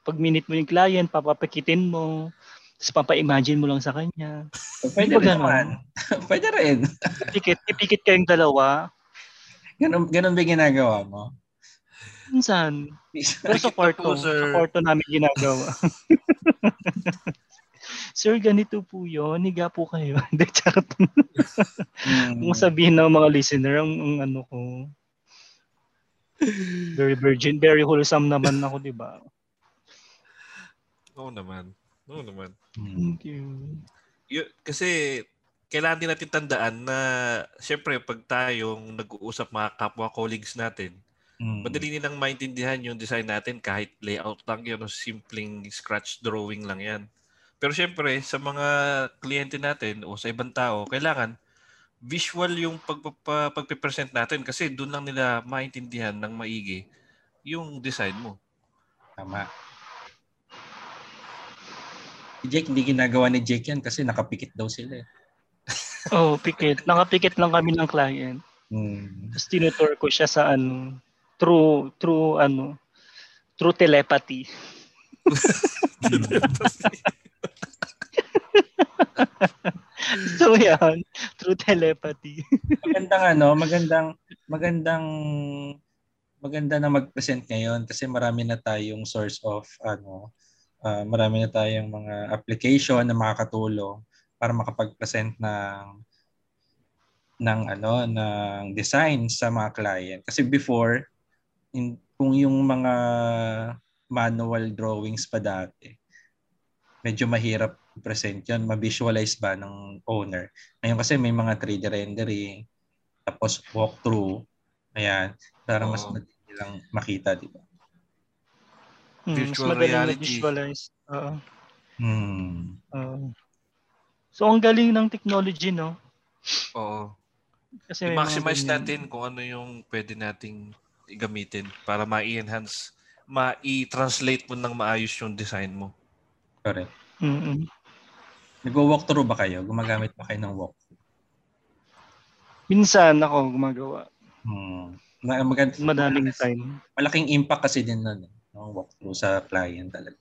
pag minute mo yung client, papapakitin mo, tapos papa-imagine mo lang sa kanya. Pwede rin naman. Pwede rin. Ipikit, ipikit kayong dalawa. Ganun, ganun ba ginagawa mo? Minsan. Pero sa kwarto, sa kwarto namin ginagawa. Sir, ganito po yun. Higa po kayo. Hindi, charot. Hmm. Kung sabihin ng mga listener, ang, ang ano ko, very virgin, very wholesome naman ako, di ba? Oo naman. Oo naman. Thank you. Y- kasi kailangan din natin tandaan na syempre pag tayong nag-uusap mga kapwa colleagues natin, Hmm. madali nilang maintindihan yung design natin kahit layout lang yun o simpleng scratch drawing lang yan. Pero syempre, sa mga kliyente natin o sa ibang tao, kailangan visual yung pagpapa, pagpipresent natin kasi doon lang nila maintindihan ng maigi yung design mo. Tama. Si Jake, hindi ginagawa ni Jake yan kasi nakapikit daw sila. eh. Oh, pikit. Nakapikit lang kami ng client. Hmm. Tapos tinutour ko siya sa ano, through, through ano, through telepathy. so yan, through telepathy. magandang ano, magandang magandang maganda na mag-present ngayon kasi marami na tayong source of ano, ah, marami na tayong mga application na makakatulong para makapag-present ng ng ano ng design sa mga client. Kasi before in, kung yung mga manual drawings pa dati, medyo mahirap present yun, ma-visualize ba ng owner. Ngayon kasi may mga 3D rendering, tapos walkthrough, ayan, para mas Oo. madali nilang makita, di ba? Hmm, mas Virtual madaling reality. ma-visualize. Oo. Hmm. Oo. so ang galing ng technology, no? Oo. Kasi I-maximize natin kung ano yung pwede nating gamitin para ma-enhance, ma-i-translate mo ng maayos yung design mo. Correct. Mm-mm. Nag-walkthrough ba kayo? Gumagamit ba kayo ng walk? Minsan ako gumagawa. Hmm. Ma- magand- Madaming time. Malaking impact kasi din nun, eh, ng walkthrough sa client talaga.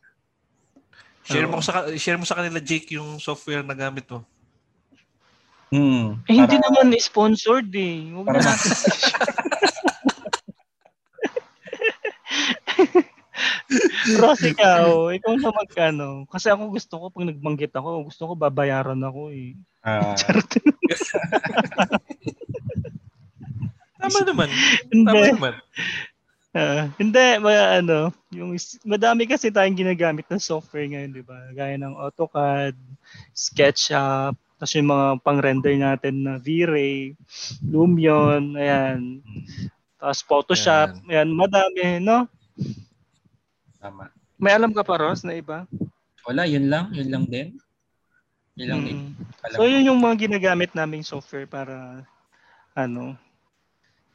Share mo sa share mo sa kanila Jake yung software na gamit mo. Hmm. Eh, hindi Para- naman sponsored eh. Huwag Para na ma- natin. Ross, ikaw, ikaw na magkano. Kasi ako gusto ko, pag nagbanggit ako, gusto ko babayaran ako eh. ah, Tama naman. Hindi. Tama naman. Ah, hindi, ma, ano, yung, madami kasi tayong ginagamit ng software ngayon, di ba? Gaya ng AutoCAD, SketchUp, tapos yung mga pang-render natin na V-Ray, Lumion, ayan. Tapos Photoshop, ayan, madami, no? Tama. May alam ka pa, Ross, na iba? Wala, yun lang. Yun lang din. Yun lang din. Mm. Alam So, yun yung mga ginagamit naming software para, ano,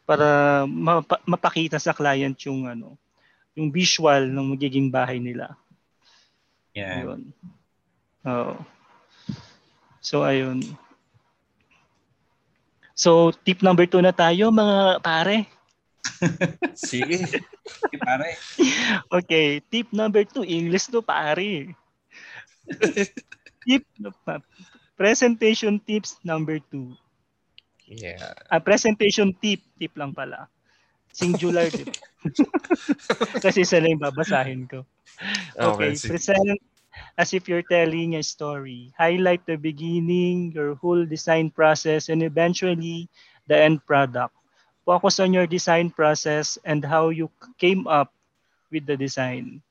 para mapa- mapakita sa client yung, ano, yung visual ng magiging bahay nila. Yan. Ayun. Oo. So, ayun. So, tip number two na tayo, mga pare. Sige. Sige, pare. Okay, tip number two, English to pare. tip, presentation tips number two. Yeah. Ah, presentation tip, tip lang pala. Singular tip. Kasi isa lang yung babasahin ko. Okay, sige. present as if you're telling a story. Highlight the beginning, your whole design process, and eventually the end product. Focus on your design process and how you came up with the design.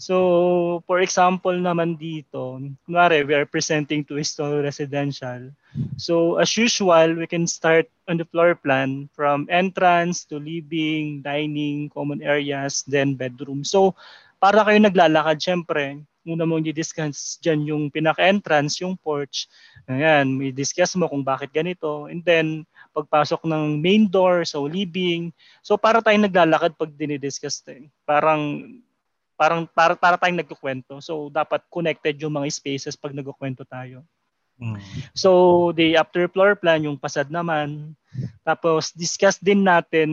So, for example naman dito, kunwari, we are presenting to Isto Residential. So, as usual, we can start on the floor plan from entrance to living, dining, common areas, then bedroom. So, para kayo naglalakad, syempre, muna mong i-discuss dyan yung pinaka-entrance, yung porch. Ayan, may discuss mo kung bakit ganito. And then, pagpasok ng main door, so living. So, para tayong naglalakad pag dinidiscuss din. Parang, parang para, para tayong nagkukwento. So, dapat connected yung mga spaces pag nagkukwento tayo. Mm. So, the after floor plan, yung pasad naman. Tapos, discuss din natin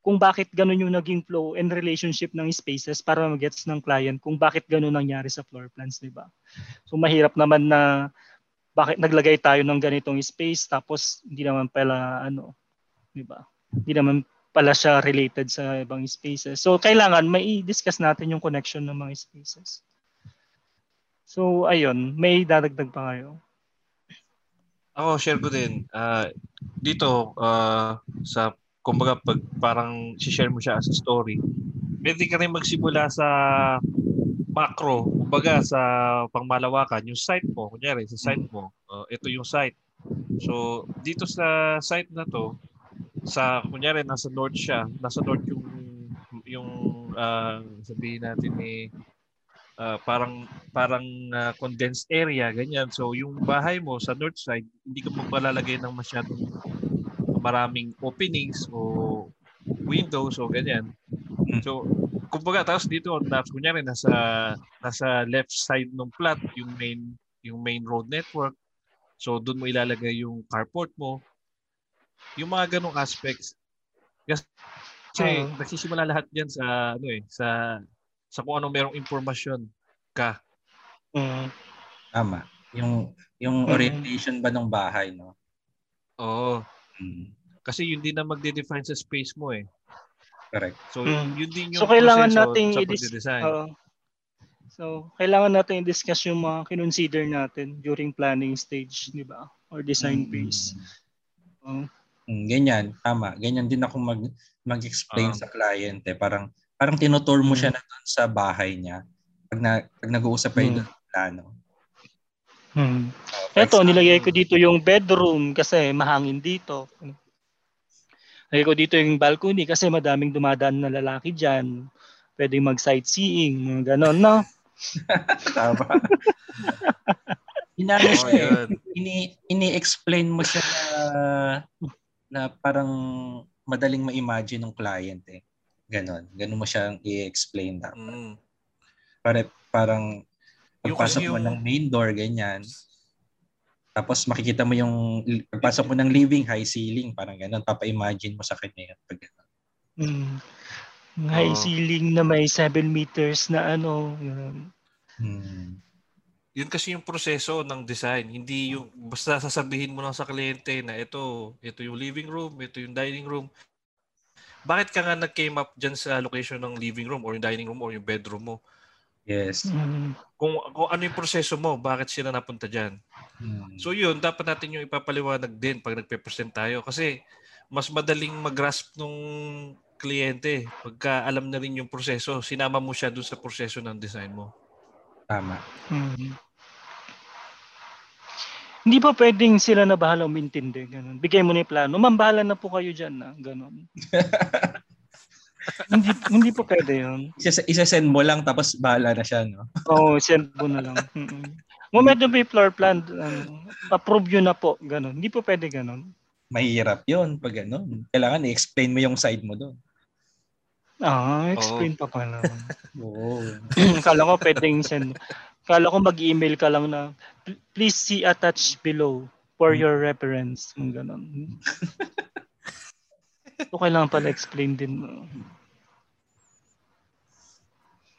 kung bakit ganun yung naging flow and relationship ng spaces para mag-gets ng client kung bakit ganun nangyari sa floor plans, di ba? So, mahirap naman na bakit naglagay tayo ng ganitong space tapos hindi naman pala ano, di ba? Hindi naman pala siya related sa ibang spaces. So, kailangan may discuss natin yung connection ng mga spaces. So, ayun, may dadagdag pa kayo. Ako, share ko din. Ah, dito, ah, sa, kumbaga, pag parang share mo siya as a story, pwede ka rin magsimula sa macro, kumbaga sa pangmalawakan, yung site mo, kunyari, sa site mo, ah, ito yung site. So, dito sa site na to, sa, kunyari, nasa north siya, nasa north yung, yung, ah, sabihin natin eh, ah, parang parang ah, condensed area ganyan. So yung bahay mo sa north side, hindi ka magpalalagay ng masyadong maraming openings o windows o ganyan. Mm. So kumbaga tapos dito na kunyari nasa nasa left side ng plot yung main yung main road network. So doon mo ilalagay yung carport mo. Yung mga ganong aspects. Kasi Oo. nagsisimula lahat diyan sa ano eh sa sa kung anong merong impormasyon ka. Mm. Tama. Yung yung Mm. orientation ba ng bahay, no? Oo. Mm. Kasi yun din na magde-define sa space mo eh. Correct. So Mm. yun din yung So, kailangan nating sa i-dis- pagde-design. Oo. So, kailangan natin i-discuss yung mga kinonsider natin during planning stage, di ba? Or design Mm. phase. Oo. Mm, ganyan, tama. Ganyan din ako mag mag-explain Ah. sa client eh. Parang parang tinutour mo Mm. siya na doon sa bahay niya. Pag na pag nag-uusap kayo Mm. doon ng plano. Hmm. For Eto, example, nilagay ko dito yung bedroom kasi mahangin dito. Nilagay ko dito yung balcony kasi madaming dumadaan na lalaki dyan. Pwedeng mag-sightseeing, ganon, no? Tama. Inano siya yun. Ini, ini-explain mo siya na, na parang madaling ma-imagine ng client eh. Ganon. Ganon mo siyang i-explain dapat. Mm. Pare, parang Yung pagpasok kasi mo yung- ng main door, ganyan. Tapos makikita mo yung pagpasok mo ng living, high ceiling, parang ganon. Papa-imagine mo sa kanya yun. Pag. Hmm. High Oo. ceiling na may 7 meters na ano. yun. Hmm. Yun kasi yung proseso ng design. Hindi yung basta sasabihin mo lang sa kliyente na ito, ito yung living room, ito yung dining room. Bakit ka nga nag-came up dyan sa location ng living room or yung dining room or yung bedroom mo? Yes. Hmm. Kung, kung ano yung proseso mo, bakit sila napunta dyan? Hmm. So yun, dapat natin yung ipapaliwanag din pag nagpe-present tayo kasi mas madaling mag-grasp nung kliyente pagka alam na rin yung proseso. Sinama mo siya dun sa proseso ng design mo. Tama. Hmm. Hindi ba pwedeng sila na bahala umintindi? Ganun. Bigay mo na yung plano. Ma'am, bahala na po kayo dyan. Na. Ganun. hindi, hindi po pwede yun. Isa, isa-send mo lang tapos bahala na siya, no? Oo, oh, send mo na lang. Moment may floor plan, ano, approve yun na po. Ganun. Hindi po pwede ganun. Mahirap yun pag gano'n. Kailangan i-explain mo yung side mo doon. Ah, explain pa pala. Oo. Kala ko pwedeng send. Kala ko mag-email ka lang na, please see attached below for your reference. Ganun. So, kailangan pala explain din.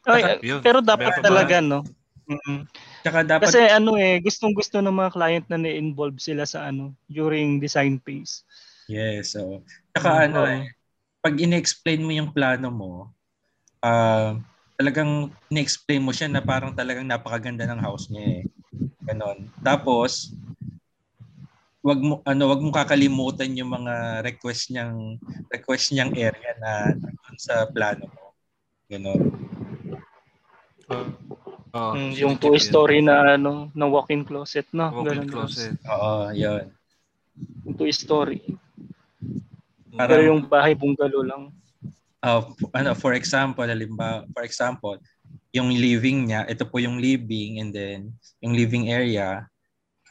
Ay, Yun. pero dapat Meron talaga, no? Mm. Tsaka dapat, Kasi ano eh, gustong-gusto ng mga client na na-involve sila sa ano, during design phase. yes, so, tsaka Oo. ano eh, pag in-explain mo yung plano mo, ah talagang in-explain mo siya na parang talagang napakaganda ng house niya eh. Ganon. Tapos, wag mo ano wag mo kakalimutan yung mga request niyang request niyang area na sa plano mo. Ganon. Oh, Mm, yung yun. two story na ano, na walk-in closet, no? Walk-in Ganun, closet. Oo, yun. Yung two story. Parang- Pero yung bahay bungalow lang. Uh, ano, for example, halimbawa, for example, yung living niya, ito po yung living and then yung living area,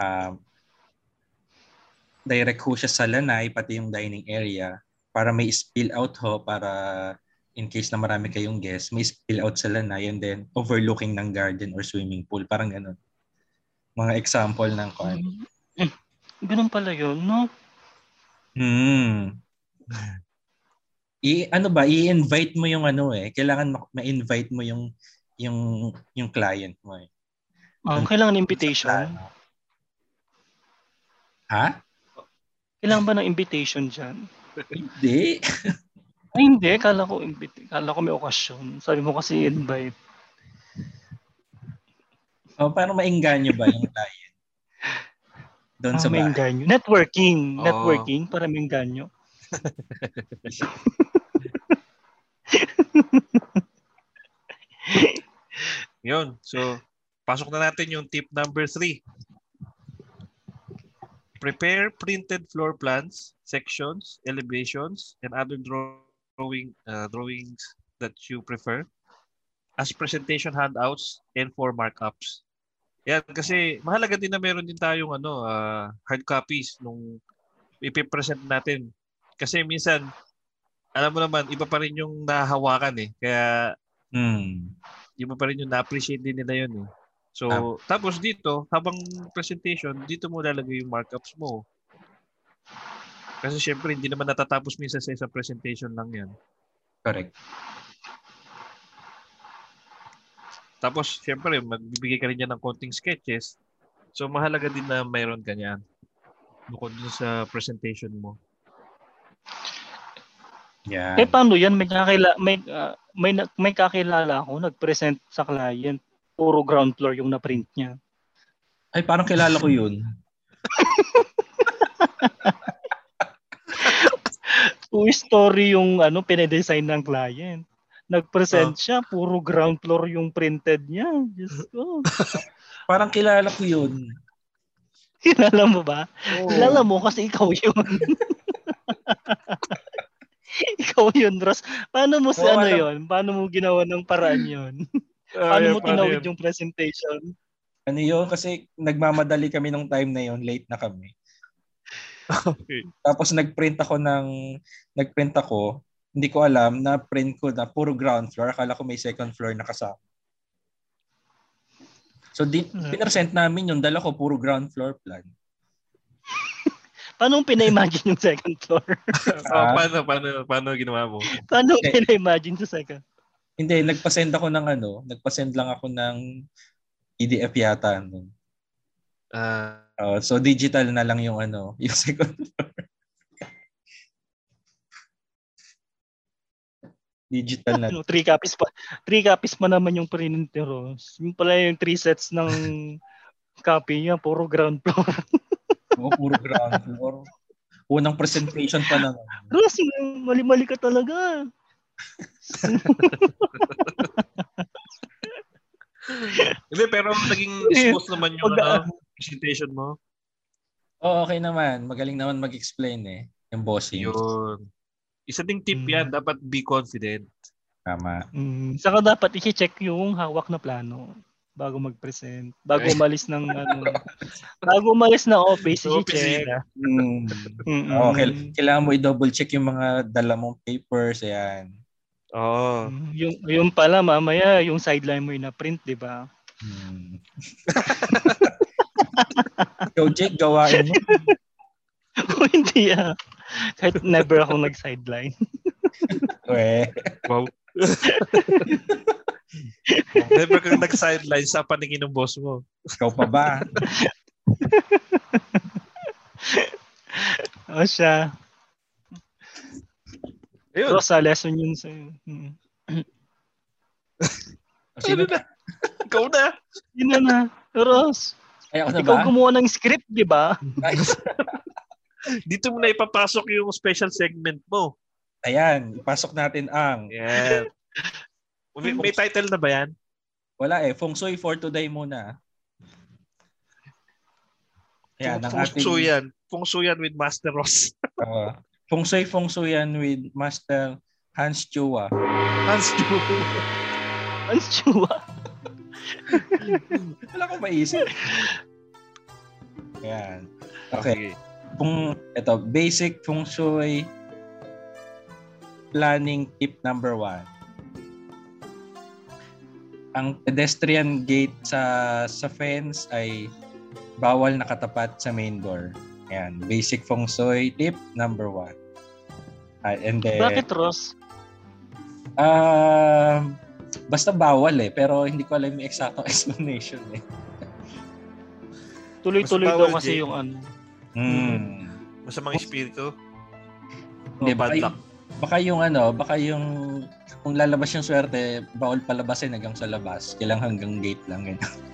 um, direct ho siya sa lanay, pati yung dining area para may spill out ho para in case na marami kayong guests, may spill out sa lanay and then overlooking ng garden or swimming pool. Parang ganun. Mga example ng kwan. Mm. Ganun pala yun, no? Hmm. I ano ba, i-invite mo yung ano eh. Kailangan ma- ma-invite mo yung yung yung client mo eh. Ah, Dun- kailangan invitation. Ha? Kailangan ba ng invitation dyan? Hindi. Ay, hindi. Kala ko, invite. Kala ko may okasyon. Sabi mo kasi invite. O, paano maingganyo ba yung client? Doon Ah, sa bahay. Networking. Oo. Networking para may ganyo. Yun. So, pasok na natin yung tip number three. Prepare printed floor plans, sections, elevations, and other drawing uh, drawings that you prefer as presentation handouts and for markups. Yan, kasi mahalaga din na meron din tayong ano, ah, hard copies nung ipipresent natin. Kasi minsan, alam mo naman, iba pa rin yung nahawakan eh. Kaya Hmm. iba pa rin yung na-appreciate din nila yun eh. So, Tama. tapos dito, habang presentation, dito mo lalagay yung markups mo. Kasi syempre, hindi naman natatapos minsan sa isang presentation lang yan. Correct. Tapos, syempre, magbibigay ka rin yan ng konting sketches. So, mahalaga din na mayroon ka niyan. Bukod dun sa presentation mo. Yeah. Eh, paano yan? May, kakila, may, ah, may, na- may kakilala ako, nag-present sa client. Puro ground floor yung na-print niya. Ay, parang kilala ko yun. Two story yung ano, pinedesign ng client. Nag-present Oh. siya, puro ground floor yung printed niya. Diyos ko. Parang kilala ko yun. Kilala mo ba? Kilala mo kasi ikaw yun. ikaw yun, Ross. Paano mo si Oo, ano yun? Paano mo ginawa ng paraan yun? Paano mo tinawid yung presentation? Ano yun? Kasi nagmamadali kami nung time na yun. Late na kami. Okay. Tapos nagprint ako ng nagprint ako, hindi ko alam na print ko na puro ground floor. Akala ko may second floor na kasama. So di, Hmm. pinresent namin yung dala ko puro ground floor plan. Paano pina-imagine yung second floor? oh, paano, paano, paano ginawa mo? Paano mo Okay. pina-imagine sa second? Hindi, nagpa-send ako ng ano, nagpa-send lang ako ng PDF yata. Ano. Ah, Uh, so digital na lang yung ano, yung second floor. digital na. Ano, three copies pa. Three copies pa naman yung printer. oh. Yung pala yung three sets ng copy niya, puro ground floor. Oo, puro ground floor. Unang presentation pa naman. Ross, mali-mali ka talaga. Hindi, pero naging smooth naman yung ano, presentation mo. Oo, okay naman. Magaling naman mag-explain eh. Yung bossing. Yun. Isa ding tip Mm. yan, dapat be confident. Tama. Mm, saka dapat i-check yung hawak na plano bago mag-present. Bago umalis ng ano, bago umalis ng office, Sa i-check. Mm. Mm-mm. Okay. Kailangan mo i-double check yung mga dala mong papers. Ayan. Oo. Mm, Yung yung pala mamaya yung sideline mo yung na-print, 'di ba? Hmm. Ikaw, Jake, gawain mo. Kung hindi ah. Kahit never akong nag-sideline. We. Wow. Never kang nag-sideline sa paningin ng boss mo. Ikaw pa ba? O siya. Ayun. Pero sa lesson yun sa'yo. Hmm. Sino na? Ikaw na. Yun na na. Ross, Ay, ako na ikaw ba? gumawa ng script, di ba? Nice. Dito mo na ipapasok yung special segment mo. Ayan, ipasok natin ang Yan. May, may title na ba yan? wala eh, Feng Shui for today muna. Ayan, ang Feng ating Shui yan. Feng Shui yan with Master Ross. uh, Feng Shui Feng Shui yan with Master Hans Chua. Hans Chu. Ang chua. Wala akong maisip. Ayan. Okay. Kung ito, basic Feng Shui planning tip number one. Ang pedestrian gate sa sa fence ay bawal nakatapat sa main door. Ayan, basic feng shui tip number one. Ah, and then, Bakit, Ross? Um, basta bawal eh, pero hindi ko alam yung exact explanation eh. Tuloy-tuloy daw kasi Jay. yung ano. Hmm. Masamang espiritu. Hindi, O bad baka, luck. baka yung ano, baka yung kung lalabas yung swerte, bawal palabasin hanggang sa labas. Kailangan hanggang gate lang. Ganyan.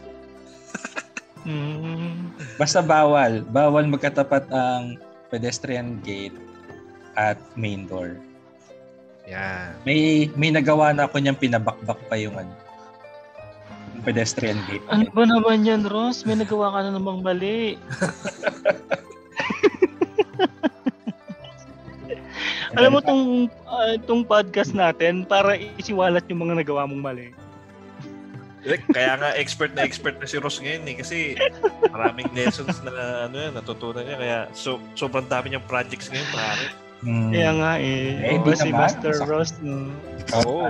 Hmm. Basta bawal. Bawal magkatapat ang pedestrian gate at main door. Yan. May may nagawa na ako niyang pinabakbak pa yung ano, yung pedestrian gate. Ano ba naman yan, Ross? May nagawa ka na namang mali. Alam mo tong ah, tong podcast natin para isiwalat yung mga nagawa mong mali. Eh, Kaya nga expert na expert na si Ross ngayon eh kasi maraming lessons na ano yan, natutunan niya kaya so sobrang dami niyang projects ngayon pare. Hmm. Kaya nga eh. Eh, Iba di si naman. Master Sakto. Ross. No? Oo.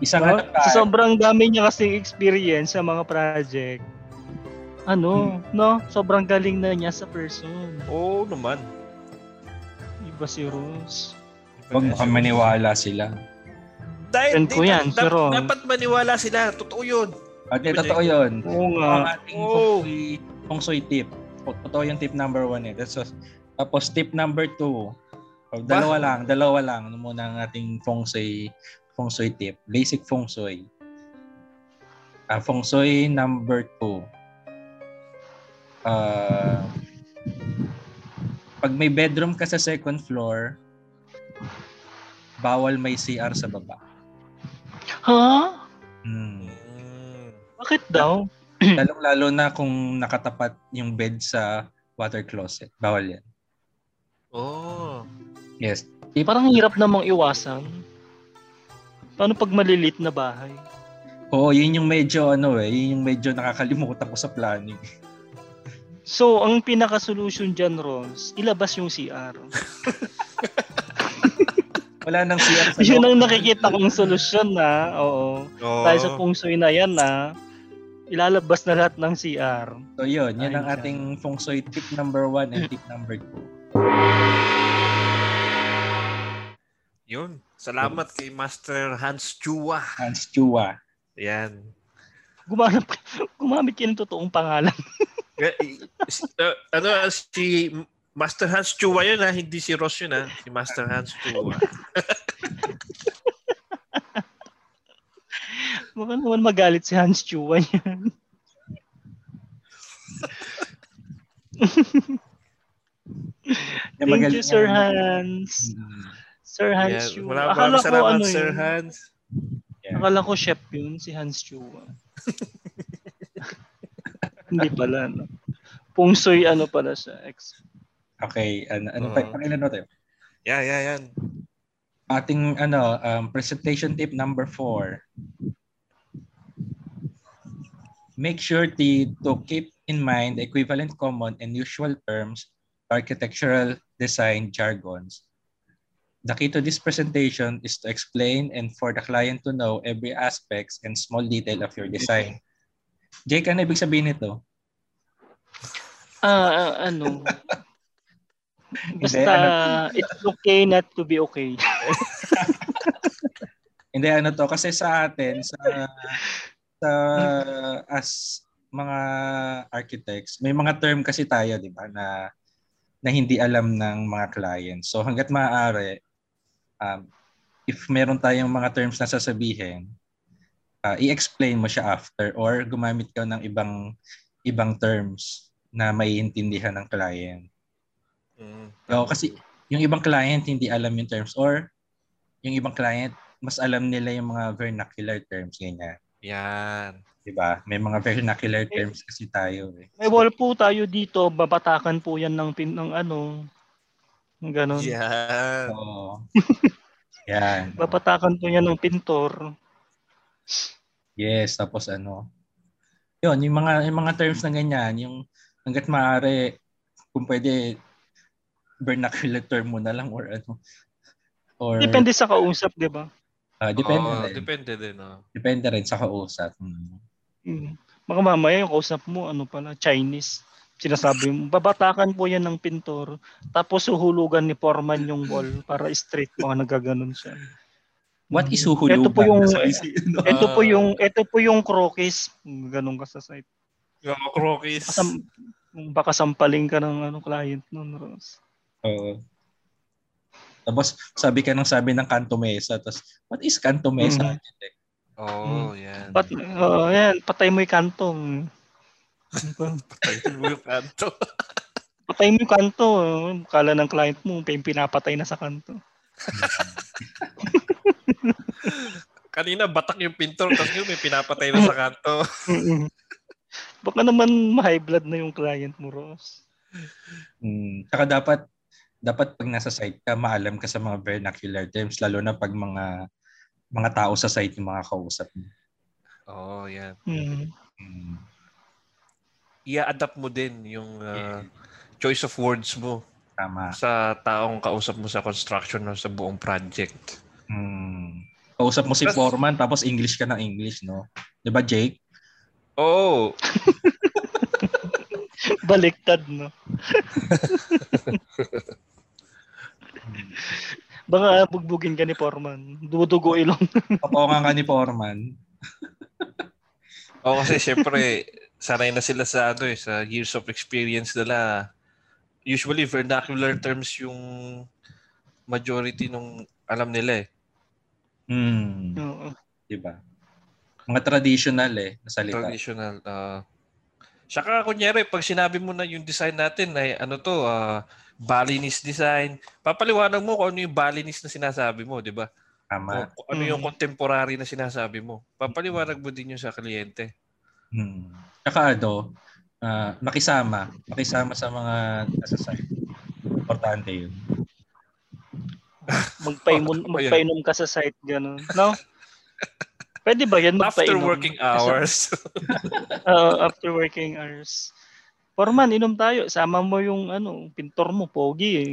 Isang No? ano Sa tayo, sobrang dami niya kasing experience sa mga project. Ano, no? Sobrang galing na niya sa person. Oo naman. Iba si Ross. Huwag baka maniwala sila. Dahil Friend ko yan, si dap- Ron. dapat maniwala sila. Totoo yun. At Di ba, totoo yun. Oo Ang nga. ating Oo. feng shui, feng shui tip. Totoo yung tip number one eh. That's just, tapos tip number two. Oh, dalawa lang, dalawa lang. Ano muna ang ating feng shui, feng shui tip. Basic feng shui. Ah, feng shui number two. Ah, pag may bedroom ka sa second floor, bawal may CR sa baba. Ha? Hmm. Mm. Bakit daw? Lalong-lalo na kung nakatapat yung bed sa water closet. Bawal yan. Oh. Yes. Parang hirap namang iwasan. Paano pag malilit na bahay? Oo, yun yung medyo ano eh, yun yung medyo nakakalimutan ko sa planning. So, ang pinaka-solution dyan, Ros, ilabas yung CR. Wala nang CR sa Yun ang nakikita kong solusyon na. Oo. Oo. Dahil sa feng shui na yan na ilalabas na lahat ng CR. So yun, yun ang Ayun siya. ating feng shui tip number one and tip number two. Yun. Salamat kay Master Hans Chua. Hans Chua. Yan. Gumanap, gumamit kayo ng totoong pangalan. Eh, s- uh, ano, si Master Hans Chua yun ha, hindi si Ross yun ha. Si Master Hans Chua. Baka naman magalit si Hans Chua yan. Yung Thank you, Sir yan. Hans. Mm. Sir Hans Yan. Chua. Wala, Akala maraming ko salamat, ano Sir yun. Hans. Yeah. Akala ko chef yun, si Hans Chua. Hindi pala, no? Shui ano pala siya. Ex. Okay, ano, ano pa, Oo. pakilan natin. Yeah, yeah, yan. Ating ano, um, presentation tip number four. Make sure to, to keep in mind equivalent common and usual terms, architectural design jargons. The key to this presentation is to explain and for the client to know every aspects and small detail of your design. Jake, ano ibig sabihin nito? Ah, ah, ano? Basta, ano- it's okay not to be okay. Hindi ano to kasi sa atin sa sa as mga architects, may mga term kasi tayo, 'di ba, na na hindi alam ng mga clients. So hangga't maaari um, if meron tayong mga terms na sasabihin, uh, i-explain mo siya after or gumamit ka ng ibang ibang terms na maiintindihan ng client. Mm. So, kasi yung ibang client hindi alam yung terms or yung ibang client mas alam nila yung mga vernacular terms ganyan. Yan. 'Di ba? May mga vernacular terms kasi tayo eh. May wall po tayo dito, babatakan po yan ng, pin, ng ano, ganon. Yan. Oo. Yan. Babatakan po yan ng pintor. Yes, tapos ano. Yun, yung mga yung mga terms na ganyan, yung hangga't maaari kung pwede vernacular term mo na lang or ano. Or Depende sa kausap, di ba? ah, depende Oo, rin. depende din. Oh. Depende rin sa kausap. Hmm. Mm. Baka mamaya yung kausap mo, ano pala, Chinese. Sinasabi mo, babatakan po yan ng pintor. Tapos suhulugan ni Foreman yung wall para straight mga nagaganon siya. What is huhulugan? Ito po yung ito po yung ito po yung croquis. Ganun ka sa site. Yung croquis. Kasam, baka sampaling ka ng ano client nun, Ross. Oo. Tapos sabi ka ng sabi ng kanto mesa. Tapos, what is kanto mesa? Mhm. Oo, oh, yan. Pat, oh, yan, patay mo yung kantong. Patayin mo yung kanto. patay mo yung kanto. Kala ng client mo, pin- pinapatay na sa kanto. Kanina, batak yung pintor, tapos yun, may pinapatay na sa kanto. Baka naman high blood na yung client mo, Ross. Hmm. Saka dapat dapat pag nasa site ka, maalam ka sa mga vernacular terms, lalo na pag mga mga tao sa site yung mga kausap mo. Oh, yan. Mm. Hmm. I-adapt mo din yung uh, choice of words mo Tama. sa taong kausap mo sa construction o sa buong project. Hmm. Kausap mo si Tas- foreman tapos English ka ng English, no? 'Di ba, Jake? Oh, Baliktad, no? Baka bugbugin ka ni Foreman. Dudugo ilong. Papawangan ka ni foreman. oh, kasi syempre, sanay na sila sa ano eh, sa years of experience nila. Usually, vernacular terms yung majority nung alam nila eh. Hmm. Oo. 'Di ba? Mga traditional eh, na salita. Traditional. Uh, Saka kunyari, pag sinabi mo na yung design natin ay ano to, uh, Balinese design, papaliwanag mo kung ano yung Balinese na sinasabi mo, di ba? Tama. Kung, kung ano yung Mm. contemporary na sinasabi mo. Papaliwanag mo din yun sa kliyente. Hmm. Saka ano, ah, makisama. Makisama sa mga nasa site. Importante yun. Magpainom, Oh, magpainom ka sa site, gano'n. No? Pwede ba yan After magpainom? working hours. Oo, after working hours. Foreman, inom tayo. Sama mo yung ano, pintor mo, pogi eh.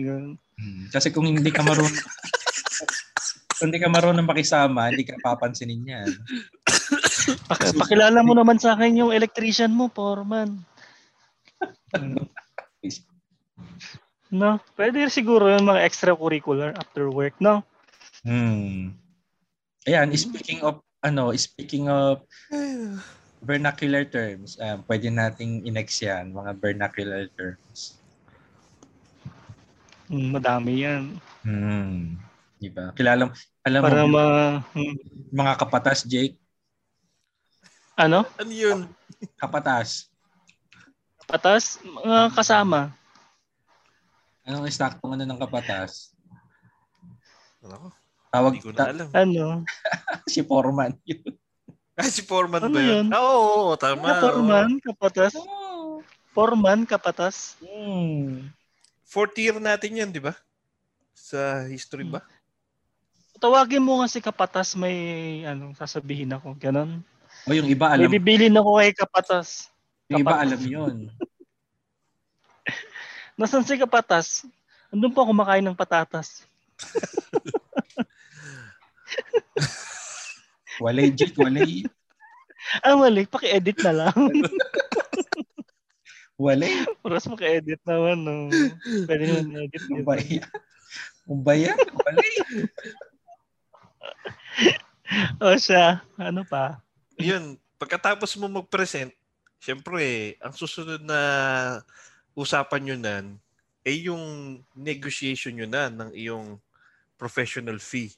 Hmm. Kasi kung hindi ka marunong kung hindi ka marunong makisama, hindi ka papansinin yan. Pak- pakilala mo naman sa akin yung electrician mo, Foreman. Ano? No, pwede siguro yung mga extracurricular after work, no? Hmm. Ayan, speaking of ano, speaking of vernacular terms, um, pwede nating inex yan, mga vernacular terms. Hmm, madami yan. Hmm. Di ba? Kilala mo, alam Para mo, ma... mga kapatas, Jake, ano? ano yun? kapatas. Patas? Mga kasama. Anong eksaktong ano ng kapatas? Ano? Tawag ko na alam. Ano? si foreman. Yun. Ah, si Foreman Ano ba yun? yun? Ah, Oo, oo, tama. Ah, Foreman, kapatas. Oh. Foreman, kapatas. Hmm. Fourth year natin yan, di ba? Sa history ba? Tawagin mo nga si kapatas, may ano, sasabihin ako. Ganon. O yung iba alam, bibilin ako kay kapatas. yung iba kapatas. alam yun. Nasaan si kapatas? Andun po ako kumakain ng patatas. Walay, Jake, walay. Ah, mali. Paki-edit na lang. Wala eh. Oras maka-edit naman, no? Pwede naman edit. Umbaya. Umbaya? Wala eh. O siya, ano pa? Yun, pagkatapos mo mag-present, syempre, ang susunod na usapan nyo nan, ay yung negotiation nyo na ng iyong professional fee.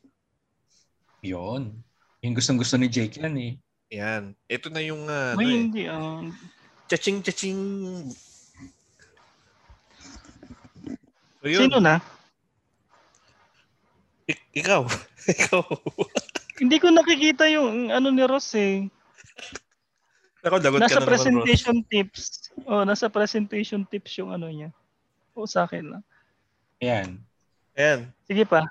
Yun. Yung gustong gusto ni Jake yan eh. Yan. Ito na yung uh, May ano eh, hindi, ah. chaching chaching. So yun, Sino na? Ik- ikaw. ikaw. Hindi ko nakikita yung ano ni Ross eh. Ako, lagot Nasa ka na naman, presentation tips. Oh, nasa presentation tips yung ano niya. O sa akin lang. Ayan. Ayan. Sige pa.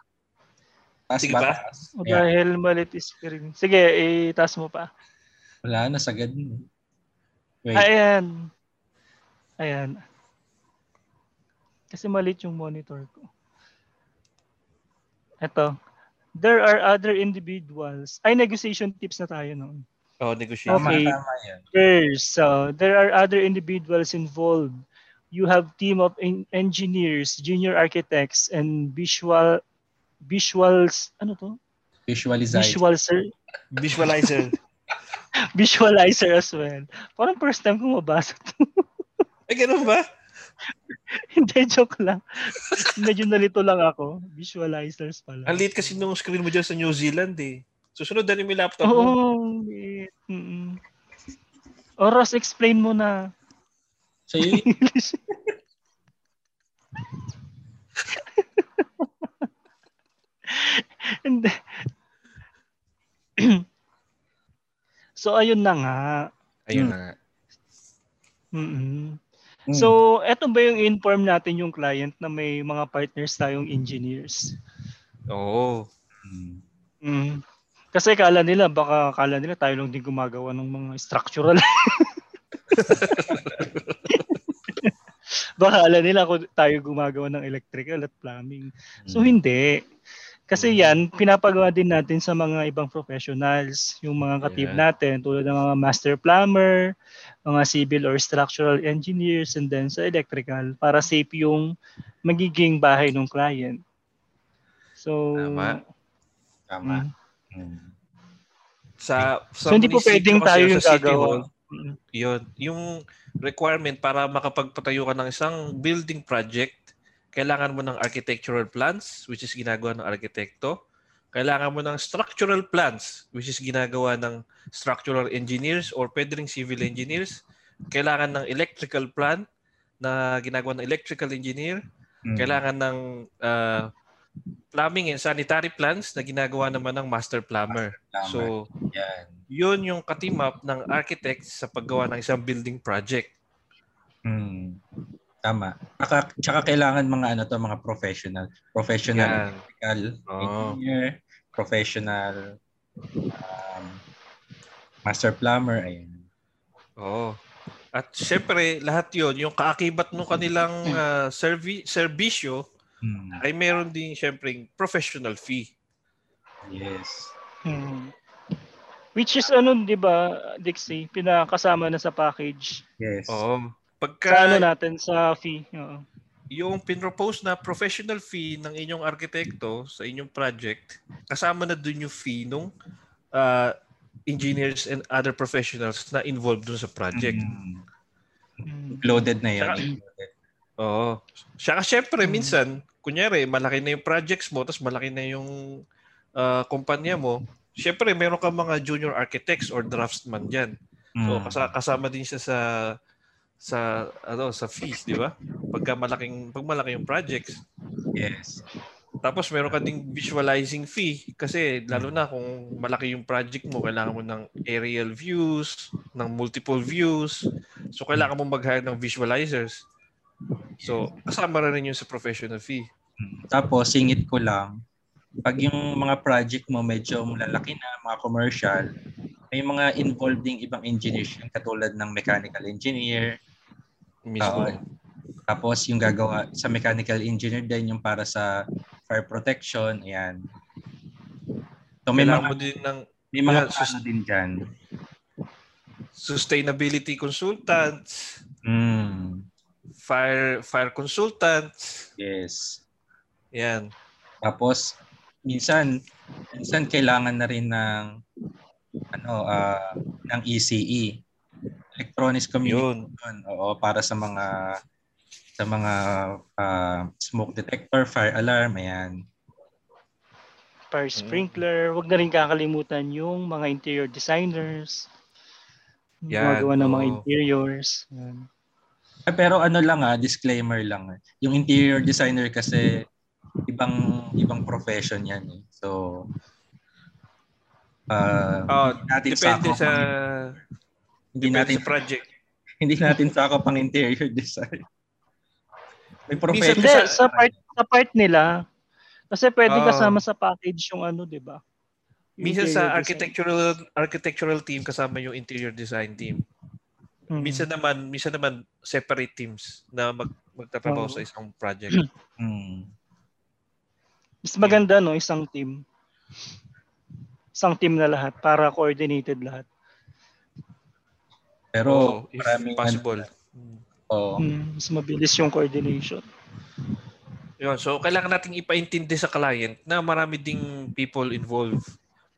Taas Sige ba? pa. O Ayan. dahil malit screen. Sige, itaas mo pa. Wala na, sagad. Wait. Ayan. Ayan. Kasi malit yung monitor ko. Ito. There are other individuals. Ay, negotiation tips na tayo noon. Oh, negotiation. Okay. tama yan. There's, so there are other individuals involved. You have team of en- engineers, junior architects, and visual visuals, ano to? Visualize. Visualizer, Visualizer. visualizer as well. Parang first time ko mabasa to. Ay, ganun ba? Hindi, joke lang. Medyo nalito lang ako. Visualizers pala. Ang liit kasi nung screen mo dyan sa New Zealand eh. Susunod na rin yung laptop mo. Oo. liit. Mm-mm. O, Ross, explain mo na. So, yun, English. Hindi. so, ayun na nga. Ayun na nga. Mm-mm. Mm, So, eto ba yung inform natin yung client na may mga partners tayong engineers? Oo. mm, Mm. Kasi kala nila, baka kala nila tayo lang din gumagawa ng mga structural. baka kala nila ako tayo gumagawa ng electrical at plumbing. So mm. hindi. Kasi yan, pinapagawa din natin sa mga ibang professionals, yung mga katib Yeah. natin, tulad ng mga master plumber, mga civil or structural engineers, and then sa electrical, para safe yung magiging bahay ng client. So, Tama. Tama. mm. Mm. Sa, sa so hindi po pwedeng tayo yung gagawa. Yun. Yung requirement para makapagpatayo ka ng isang building project, kailangan mo ng architectural plans, which is ginagawa ng arkitekto. Kailangan mo ng structural plans, which is ginagawa ng structural engineers or pwede civil engineers. Kailangan ng electrical plan na ginagawa ng electrical engineer. Mm. Kailangan ng ah, plumbing and sanitary plans na ginagawa naman ng master plumber. Tama. So, yan. yun yung kateam up ng architects sa paggawa ng isang building project. Mm. Tama. Tsaka, tsaka kailangan mga ano to, mga professional. Professional electrical Oo. engineer, professional um, master plumber, ayun. Oo. At syempre, lahat yon yung kaakibat ng kanilang uh, servi- serbisyo Mm. ay meron din syempre professional fee. Yes. Hmm. Which is ano, 'di ba, Dixie, pinakasama na sa package. Yes. Oo. Sa Pagka ano natin sa fee. Oo. yung pinropose na professional fee ng inyong arkitekto sa inyong project, kasama na dun yung fee nung uh, engineers and other professionals na involved dun sa project. Mm. Hmm. Loaded na Included. Oo. Saka syempre, Mm. minsan, kunyari, malaki na yung projects mo, tapos malaki na yung ah, kumpanya mo, syempre, meron ka mga junior architects or draftsman dyan. So, Mm. kasa- kasama din siya sa sa ano sa fees, di ba? Pagka malaking pag malaki yung projects. Yes. Tapos meron ka ding visualizing fee kasi lalo na kung malaki yung project mo, kailangan mo ng aerial views, ng multiple views. So kailangan mo mag-hire ng visualizers. So kasama rin yun sa professional fee. Mm. Tapos, singit ko lang, pag yung mga project mo medyo malalaki na, mga commercial, may mga involved ding ibang engineers yun, katulad ng mechanical engineer. Mismo. Oo. Tapos yung gagawa sa mechanical engineer din yung para sa fire protection. Ayan. So may kailangan mga, mo din ng may mga yeah, plano din dyan. sustainability consultants, Mm. fire fire consultants. Yes. Yan. Tapos minsan minsan kailangan na rin ng ano ah ng ECE electronic communication oo para sa mga sa mga ah, smoke detector fire alarm ayan Fire sprinkler. Huwag na rin kakalimutan yung mga interior designers. Yung Yan, Gumagawa ng mga interiors. Yan. Ah, pero ano lang ah disclaimer lang ah. yung interior designer kasi ibang ibang profession yan eh. so ah Oh, hindi natin depende sa ang- hindi depende natin sa project. hindi natin sakop ang interior design may profession Hindi, Minsan- sa part, sa part nila, kasi pwede Oo. kasama sa package yung ano, di ba? Minsan sa design. architectural architectural team kasama yung interior design team. Mm. Minsan naman, minsan naman separate teams na mag magtatrabaho Oo. sa isang project. Hmm. Mas maganda, no? Isang team. Isang team na lahat para coordinated lahat. pero Oo, if possible. ano, oo. Mm, mas mabilis yung coordination. Yun, so kailangan nating ipaintindi sa client na marami ding people involved.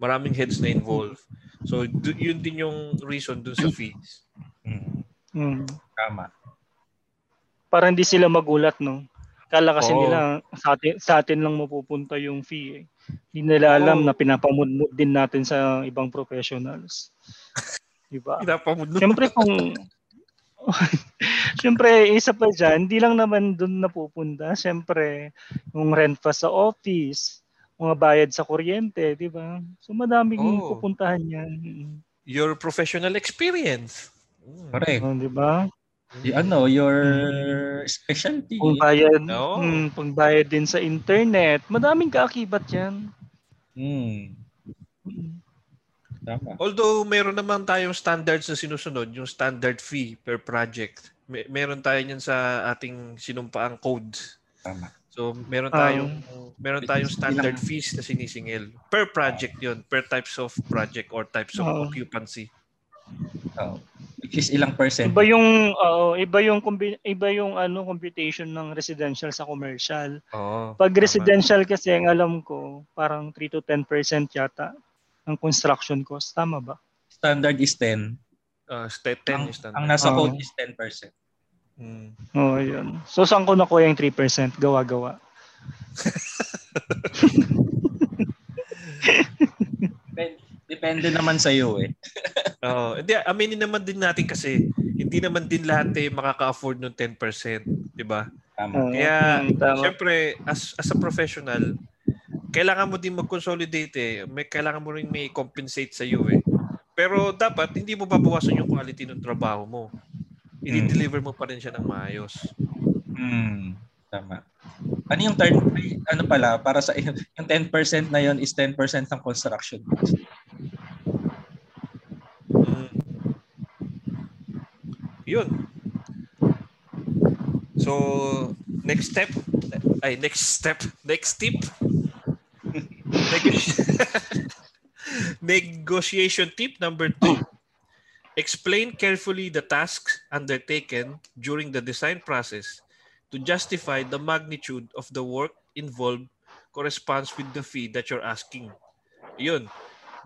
Maraming heads na involved. So yun din yung reason dun sa fees. Hmm. Mm. tama Para hindi sila magulat, no? Kala kasi Oo. nila sa atin, sa atin lang mapupunta yung fee. Eh. Hindi nila alam Oo. na pinapamudmud din natin sa ibang professionals. Diba? Pinapamudno. Siyempre kung Siyempre, isa pa dyan, hindi lang naman doon napupunta. Siyempre, yung rent pa sa office, mga bayad sa kuryente, di ba? So, madaming Oo. pupuntahan yan. Your professional experience. Mm. correct Oh, di ba? Y- ano your specialty Kung bayad, Oo. mm, pang bayad din sa internet, madaming kaakibat yan. Hmm. Mm. tama Although meron naman tayong standards na sinusunod, yung standard fee per project. May, meron tayo niyan sa ating sinumpaang code. tama So meron tayong meron tayong standard fees na sinisingil per project 'yon, per types of project or types of Oo. occupancy. Oo. which is ilang percent Iba yung oo, iba yung combi- iba yung ano computation ng residential sa commercial. Oo. Pag tama. residential kasi ang alam ko, parang 3 to 10% yata ang construction cost. Tama ba? standard is 10 Ah, step 10 ang, yung standard. ang nasa code is 10% Mm. Oo, yun. So, saan ko nakuha yung 3%? Gawa-gawa. Depende, naman sa iyo eh Oo. Hindi, aminin naman din natin kasi hindi naman din lahat eh makaka-afford ng 10%, 'di ba? tama Kaya, mm, tama. Siyempre, as as a professional, kailangan mo din mag-consolidate eh. May kailangan mo rin may compensate sa iyo eh. Pero dapat hindi mo babawasan yung quality ng trabaho mo. I-deliver mo pa rin siya ng maayos. Hmm, tama. Ano yung third, ano pala, para sa yung 10% na yon is 10% ng construction. Mm. Yun. So, next step, ay, next step, next tip, Negoti- negotiation tip number two. Explain carefully the tasks undertaken during the design process to justify the magnitude of the work involved corresponds with the fee that you're asking. Yun.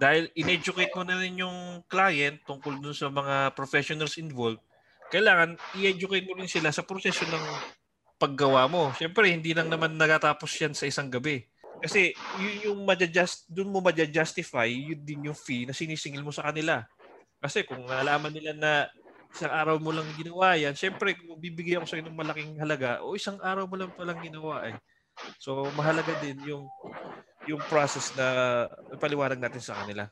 Dahil in-educate mo na rin yung client tungkol dun sa mga professionals involved, kailangan i-educate mo rin sila sa proseso ng paggawa mo. Siyempre, hindi lang naman nagatapos yan sa isang gabi. Kasi yun yung madjust, dun mo madjustify, yun din yung fee na sinisingil mo sa kanila. Kasi kung nalaman nila na isang araw mo lang ginawa yan, syempre kung bibigyan ko sa ng malaking halaga, o isang araw mo lang palang ginawa eh. So mahalaga din yung yung process na paliwanag natin sa kanila.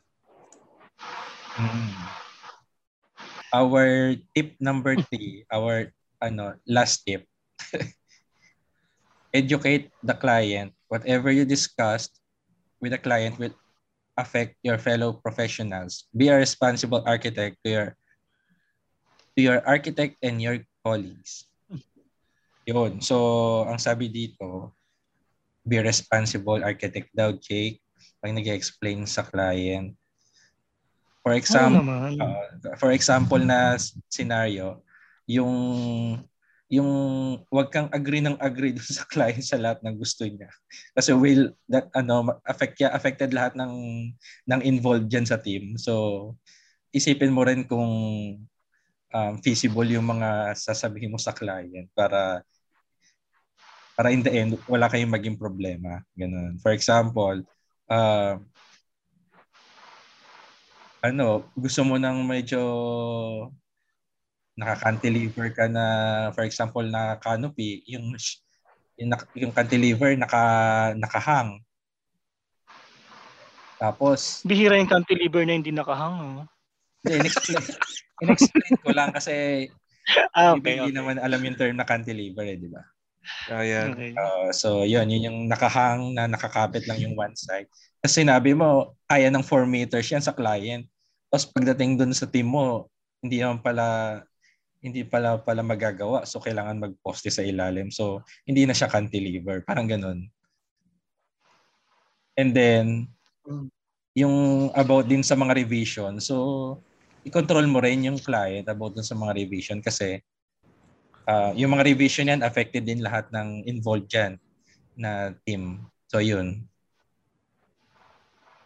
Hmm. Our tip number three, our ano last tip. Educate the client. Whatever you discussed with the client will affect your fellow professionals. Be a responsible architect to your to your architect and your colleagues. Yun. So, ang sabi dito, be responsible architect daw, Jake. Pag nag-explain sa client. For example. Uh, for example na scenario, yung yung wag kang agree ng agree dun sa client sa lahat ng gusto niya. Kasi will that ano affect ya affected lahat ng ng involved diyan sa team. So isipin mo rin kung um, feasible yung mga sasabihin mo sa client para para in the end wala kayong maging problema. Ganun. For example, uh, ano, gusto mo nang medyo naka-cantilever ka na, for example, na canopy, yung yung, yung cantilever naka nakahang. Tapos Bihira yung cantilever na hindi nakahang. Oh. in-explain, in-explain ko lang kasi Ah, okay, hindi okay. naman alam yung term na cantilever eh, di ba? Ayan. okay. Uh, so yun, yun yung nakahang na nakakapit lang yung one side. Kasi sinabi mo, kaya ng 4 meters yan sa client. Tapos pagdating dun sa team mo, hindi naman pala hindi pala pala magagawa. So kailangan magposte sa ilalim. So hindi na siya cantilever. Parang ganun. And then Mm. yung about din sa mga revision. So i-control mo rin yung client about dun sa mga revision kasi uh, yung mga revision yan affected din lahat ng involved dyan na team. So yun.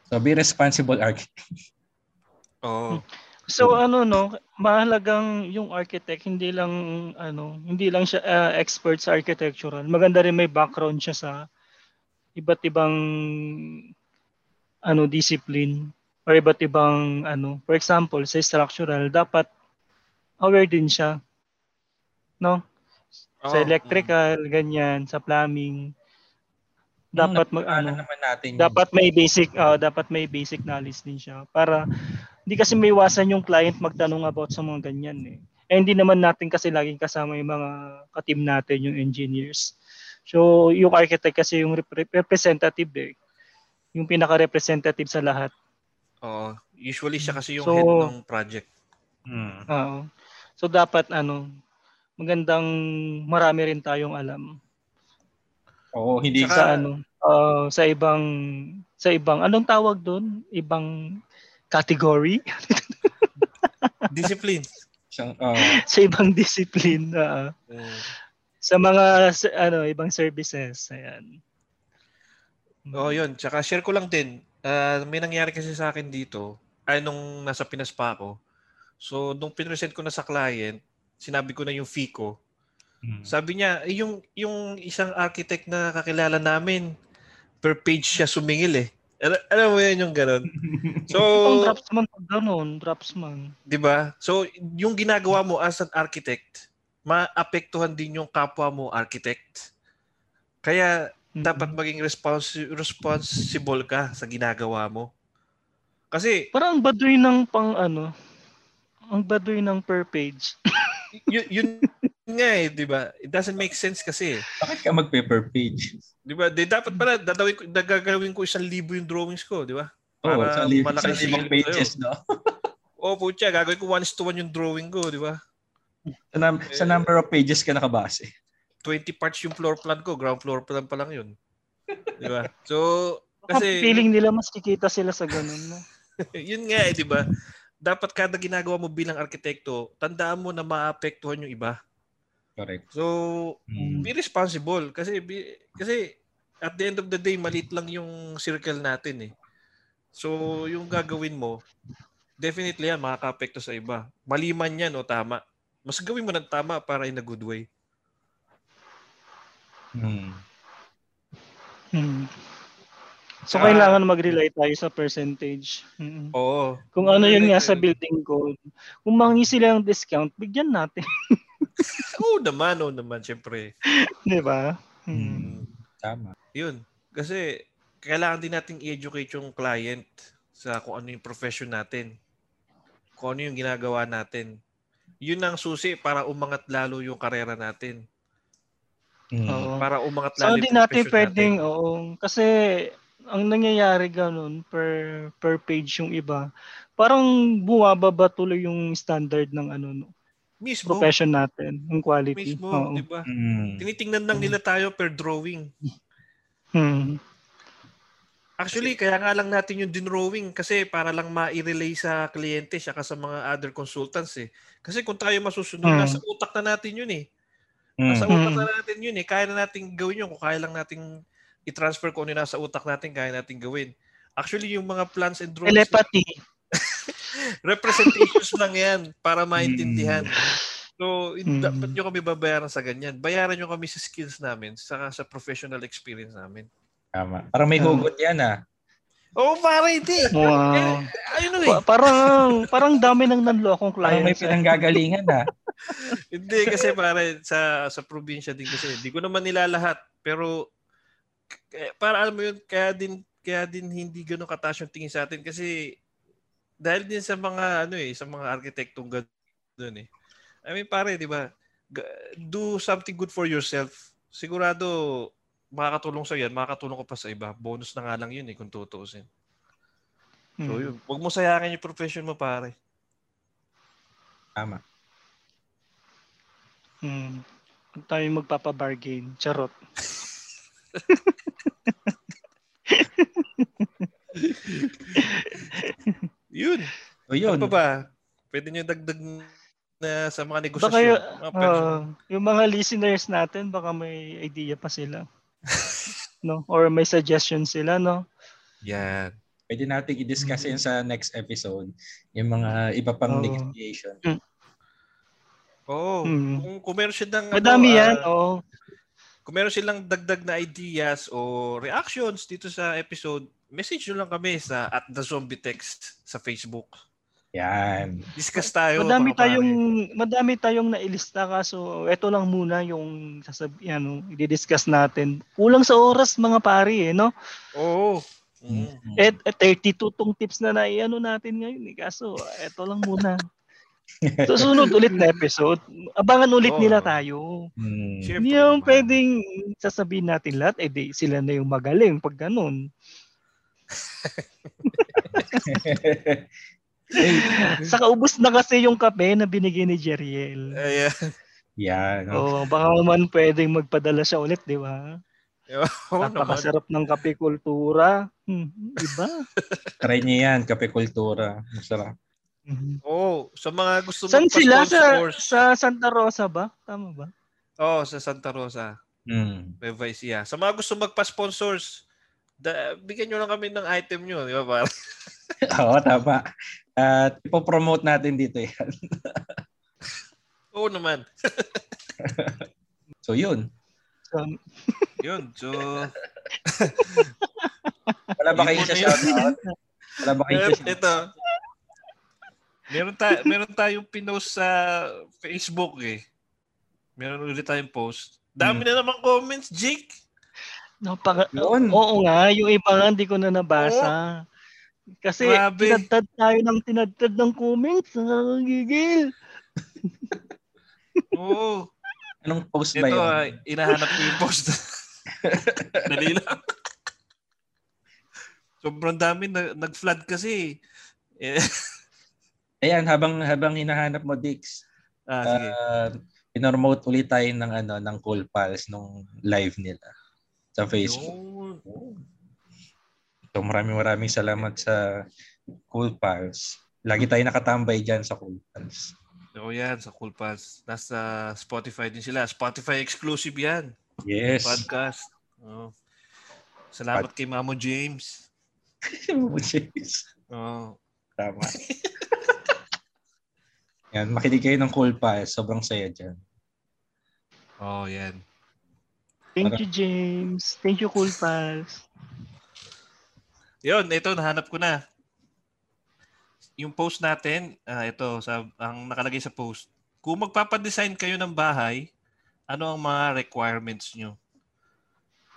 So be responsible architect. Oo. So ano no, mahalagang yung architect hindi lang ano, hindi lang siya ah, expert sa architectural. Maganda rin may background siya sa iba't ibang ano discipline or iba't ibang ano, for example, sa structural dapat aware din siya. No? Sa Oo. electrical, ganyan, sa plumbing. Dapat mag Ano naman natin yun. dapat may basic ah, dapat may basic knowledge din siya para hindi kasi may iwasan yung client magtanong about sa mga ganyan eh. Eh hindi naman natin kasi laging kasama yung mga ka-team natin, yung engineers. So yung architect kasi yung rep- representative eh. Yung pinaka-representative sa lahat. Oo. Usually siya kasi yung So- head ng project. Hmm. Oo. So dapat ano, magandang marami rin tayong alam Oo, hindi Saka- sa ano, ah, sa ibang sa ibang anong tawag doon? Ibang category Discipline. siyang oh, sa ibang discipline ah. Mm. sa mga s- ano ibang services ayan Oo, yun. Tsaka share ko lang din. ah, may nangyari kasi sa akin dito. Ay, nung nasa Pinas pa ako. So, nung pinresent ko na sa client, sinabi ko na yung fee ko. hmm. Sabi niya, eh, yung, yung isang architect na kakilala namin, per page siya sumingil eh. Al- alam mo yun yung ganun. So, Ang dropsman pag ganun, dropsman. di ba? So, yung ginagawa mo as an architect, maapektuhan din yung kapwa mo architect. Kaya, Mm. dapat maging responsi- responsible ka sa ginagawa mo. Kasi, Parang ang baduy ng pang ano, ang baduy ng per page. y- yun nga eh, di ba? It doesn't make sense kasi. eh. Bakit ka mag-paper page? Di ba? Di, dapat pala, dadawin ko, gagawin ko isang libo yung drawings ko, di ba? Oo, Para sa li- malaki sa ko pages, no? O, putya, gagawin ko one to one yung drawing ko, di ba? Sa, num- sa number of pages ka nakabase. 20 parts yung floor plan ko, ground floor plan pa lang yun. Di ba? So, Kasi kasi, feeling nila mas kikita sila sa ganun. No? yun nga eh, di ba? Dapat kada ginagawa mo bilang arkitekto, tandaan mo na maapektuhan yung iba. Correct. So, Hmm. be responsible kasi be- kasi at the end of the day maliit lang yung circle natin eh. So, yung gagawin mo definitely yan makakaapekto sa iba. Mali man yan o tama. Mas gawin mo ng tama para in a good way. Hmm. Hmm. So Saka- kailangan mag-rely tayo sa percentage. Mm. Oo. Kung ano yun nga sa building code. Kung mangi sila ng discount, bigyan natin. Oo naman, oo naman, syempre. Di ba? Hmm. Hmm. Tama. Yun. Kasi kailangan din nating i-educate yung client sa kung ano yung profession natin. Kung ano yung ginagawa natin. Yun ang susi para umangat lalo yung karera natin. Oo. Para umangat So lalo hindi yung natin profession pwedeng, oo. Kasi ang nangyayari ganun per per page yung iba. Parang bumababa tuloy yung standard ng ano no, Mismo. profession natin, yung quality. Mismo, Oo. di ba? Hmm. Tinitingnan lang nila tayo per drawing. Hmm. Actually, kaya nga lang natin yung dinrowing kasi para lang ma-relay sa kliyente siya sa mga other consultants eh. Kasi kung tayo masusunod, Mm. nasa utak na natin yun eh. Mm. Nasa utak Mm. na natin yun eh. Kaya na natin gawin yun. Kung kaya lang natin i-transfer ano yung nasa utak natin, kaya natin gawin. Actually, yung mga plans and drawings, Telepathy. representations lang yan para maintindihan. So, Mm. dapat nyo kami babayaran sa ganyan. Bayaran nyo kami sa skills namin, saka sa professional experience namin. Tama. Parang may hugot yan ah. Oo, oh, pare, hindi. Wow. Ayun eh. Pa- parang parang dami nang nanlokong Parang may clients. eh. pinanggagalingan ah. Hindi kasi pare sa sa probinsya din kasi. Hindi ko naman nila lahat, pero para alam mo yun, kaya din kaya din hindi ganoon kataas yung tingin sa atin kasi dahil din sa mga ano eh, sa mga arkitektong ganoon eh. I mean pare, 'di ba? Do something good for yourself. Sigurado makakatulong sa yan, makakatulong ko pa sa iba. Bonus na nga lang yun eh kung tutuusin. So Hmm. yun, huwag mo sayangin yung profession mo pare. Tama. Hmm. Huwag tayo magpapabargain. Charot. Yun. O yun. Ano pa ba? Pwede nyo dagdag na sa mga negosasyon. Baka yung, mga ah, yung mga listeners natin, baka may idea pa sila. no? Or may suggestion sila, no? Yan. Pwede natin i-discuss yan sa next episode. Yung mga iba pang Oo. negotiation. Oo. Hmm. Kung, kung meron silang, Madami ano, yan, ah, oh. Kung meron silang dagdag na ideas o reactions dito sa episode, message nyo lang kami sa at the zombie text sa Facebook. Yan. Discuss tayo. Madami mga pare. tayong madami tayong nailista kaso ito lang muna yung sasabi ano, i-discuss natin. Kulang sa oras mga pari eh, no? Oo. Mm. Mm. Eh, eh 32 tong tips na naiano natin ngayon eh. Kaso ito lang muna. Susunod ulit na episode. Abangan ulit Oo. nila tayo. Mm. Siyempre Hindi yung pwedeng sasabihin natin lahat, eh di sila na yung magaling pag ganun. Hey, Saka ubus na kasi yung kape na binigay ni Jeriel. Ayan. yan. oh. Oh, baka naman pwedeng magpadala siya ulit, di ba? Oo naman. Napakasarap ng kape kultura. Hmm, iba. Try niyo yan, kape kultura. Masarap. Mhm. Oo. Sa mga gusto Saan sila sa sa Santa Rosa ba? Tama ba? Oo, sa Santa Rosa. Mm. May Vice, yeah. Sa mga gusto magpa-sponsors, da, bigyan nyo lang kami ng item nyo, di ba? Para? Oo, tama. At ipopromote natin dito yan. Oo naman. So yun. So, Yun. So, Wala ba kayong muna shoutout? Wala ba kayong shoutout? ito. Meron, ta- meron tayong pinost sa Facebook eh. Meron ulit tayong post. Dami na naman comments, Jake. napaka, Yun. Oo nga, yung iba nga hindi ko na nabasa. Kasi Grabe. tinadtad tayo ng tinadtad ng comments. Nakakagigil. Oo. Anong post ba Ito, yun? ah, inahanap ko yung post. Dali lang. Sobrang dami na, nag-flood kasi. Eh, Ayan, habang habang hinahanap mo, Dix, ah, sige. uh, pinormote ulit tayo ng, ano, ng Cool Pals nung live nila sa Facebook. Yun. So maraming maraming salamat sa Cool Pals. Lagi tayo nakatambay dyan sa Cool Pals. Oo yan, sa Cool Pass. Nasa Spotify din sila. Spotify exclusive yan. Yes. Podcast. Oo. Salamat kay Mamo James. Jeez. Oo. Tama. Yan, makinig kayo ng Cool Pals. Sobrang saya dyan. Oh, yan. Thank you, James. Thank you, Cool Pals. Yun, ito, nahanap ko na. Yung post natin, ah, ito, sa, ang nakalagay sa post. Kung magpapadesign kayo ng bahay, ano ang mga requirements nyo?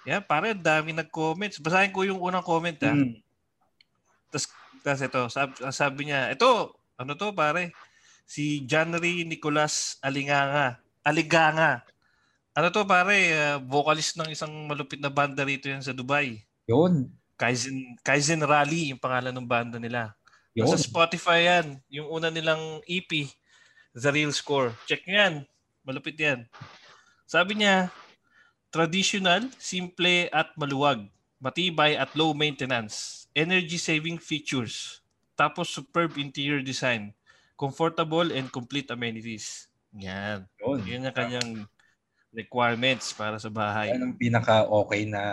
Yan, pare, dami nag-comments. Basahin ko yung unang comment, ha? Mm. Tapos ito, sabi, sabi niya, ito, ano to pare? Si Janry Nicolas Alinganga. Aliganga. Ano to pare? Uh, vocalist ng isang malupit na banda rito yan sa Dubai. Yun. Kaizen, Kaizen Rally, yung pangalan ng banda nila. Yun. Sa Spotify yan. Yung una nilang EP, The Real Score. Check nyo yan. Malupit yan. Sabi niya, traditional, simple at maluwag. matibay at low maintenance, energy saving features, tapos superb interior design, comfortable and complete amenities. Yan. Yun. Yun ang kanyang requirements para sa bahay. Yan ang pinaka-okay na,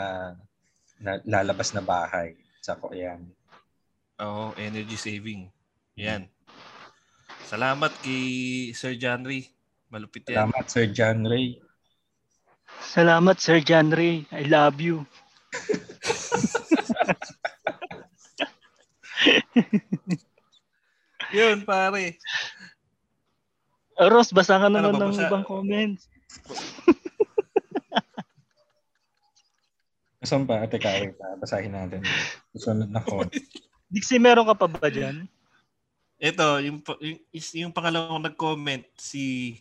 na lalabas na bahay. Sa ko yan. Oo, energy saving. Yan. Salamat kay Sir Janry. Malupit yan. Salamat, Sir John Ray. Salamat, Sir John Ray. I love you. Yun, pare. Uh, Ross, basa ka naman Ano ba, ng basa? ibang comments. Saan pa? Teka, wait. ah, Basahin natin. Susunod na ko. Dixie, meron ka pa ba dyan? Ito, yung, pa- yung, is- yung pangalawang nag-comment, si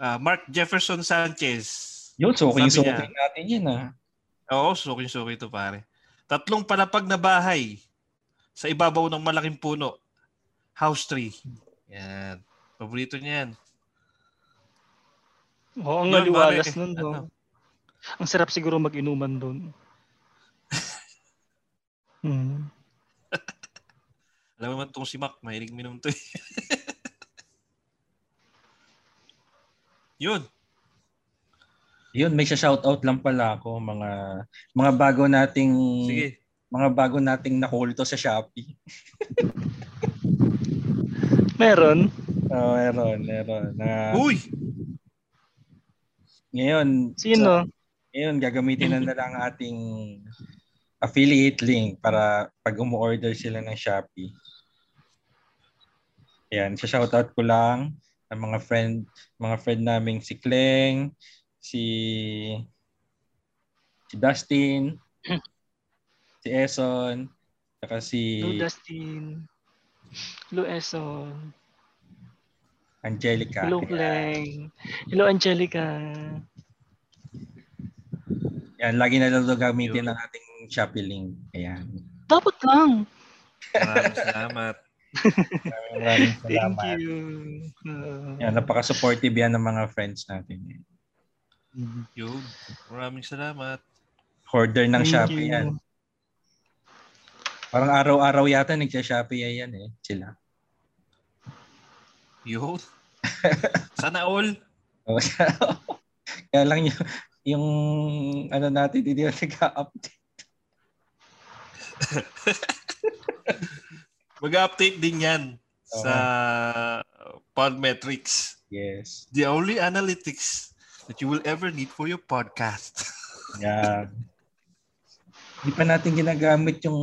ah, Mark Jefferson Sanchez. Yun, suking Sabi niya. suking natin yun ah. Oo, suki-suki ito pare. Tatlong palapag na bahay sa ibabaw ng malaking puno. House tree. Yan. Paborito niya yan. Oo, ang Yun, aliwalas nun. No? Ano? Ang sarap siguro mag-inuman doon. Hmm. Alam mo naman itong si Mac, mahilig minum to eh. Yun. Yun, may shoutout lang pala ako mga mga bago nating Sige. mga bago nating nakulto sa Shopee. Meron. Oh, meron, meron. Na, Uy! ngayon, Sino? ngayon gagamitin na nila ang ating affiliate link para pag umu-order sila ng Shopee. Ayan, sa shoutout ko lang ang mga friend, mga friend naming si Kleng, si si Dustin, si Eson, saka si Hello, Dustin. Hello, Eson. Angelica. Hello. Hello, Angelica. Yan, lagi na lang gamitin ang ating Shopee link. Ayan. Dapat lang. Maraming salamat. Maraming maraming Thank salamat. you. Uh, Yan, napaka-supportive yan ng mga friends natin. Yun. Maraming salamat. Hoarder ng thank Shopee you. yan. Parang araw-araw yata nagsha-Shopee yan eh. Sila. Yun. Sana all. Oh, Kaya lang yung, yung ano natin, hindi na nag-update. Mag-update din yan sa Podmetrics. Yes. The only analytics that you will ever need for your podcast. Yan. Hindi pa natin ginagamit yung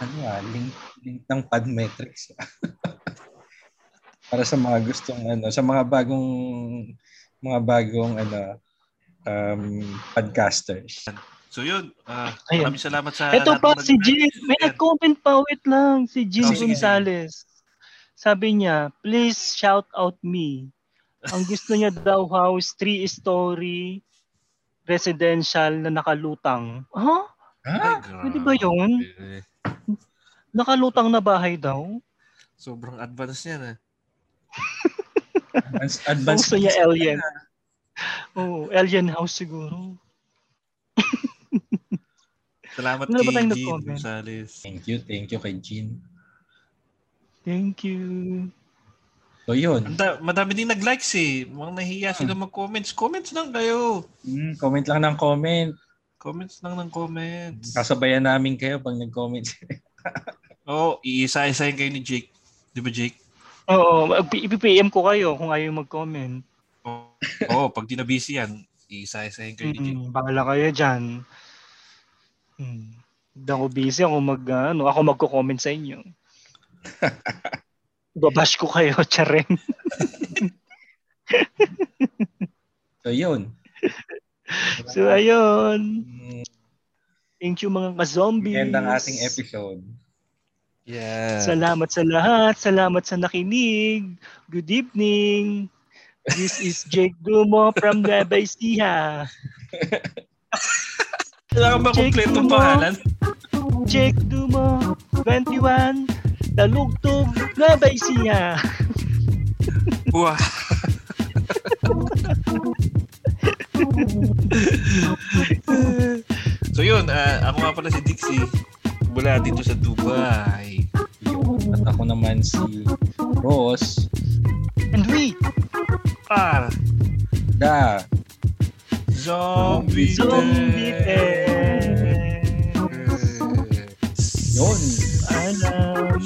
ano ah, link, link ng Podmetrics. Para sa mga gustong ano, sa mga bagong mga bagong ano um podcasters. So yun, ah, Ayun. maraming salamat sa Ito pa, si Jim. May nag-comment pa. Wait lang. Si Jim Oh, Gonzales. Sabi niya, please shout out me. Ang gusto niya daw house, three-story, residential na nakalutang. Huh? Ay, Ah, Pwede ba yun? Nakalutang na bahay daw? Sobrang advance niya na. advanced, advanced Gusto niya alien. Oo, alien house siguro. Salamat Ano kay nag-comment? Gonzales. Thank you, thank you kay Jean. Thank you. So yun, Ang da- madami din nag-likes eh. Mga nahiya sila mag-comments. Comments lang kayo. Mm, comment lang ng comment. Comments lang ng comments. Kasabayan namin kayo pag nag-comment. Oo, oh, iisa-isahin kayo ni Jake. Di ba Jake? Oo, mag- ipipm ko kayo kung ayaw mag-comment. Oo, oh, pag di na busy yan, iisa-isahin kayo ni Jake. Mm, bahala kayo dyan. Hmm. Hindi ako busy. Ako mag, ano, ako magko-comment sa inyo. Babash ko kayo, tsareng. so yun. So, ayun. Thank you mga ka-zombies. End ang ating episode. Yeah. Salamat sa lahat. Salamat sa nakinig. Good evening. This is Jake Dumo from Nueva Ecija. Wala ka ba Dumo. pangalan? Jake Dumo, 21, Dalugtog, Nueva Ecija. Wow. So yun, ah, ako nga pala si Dixie mula dito sa Dubai. Yun. At ako naman si Ross. And we, Ah, Da. Zombie Zombie Tales. Yun. Alam.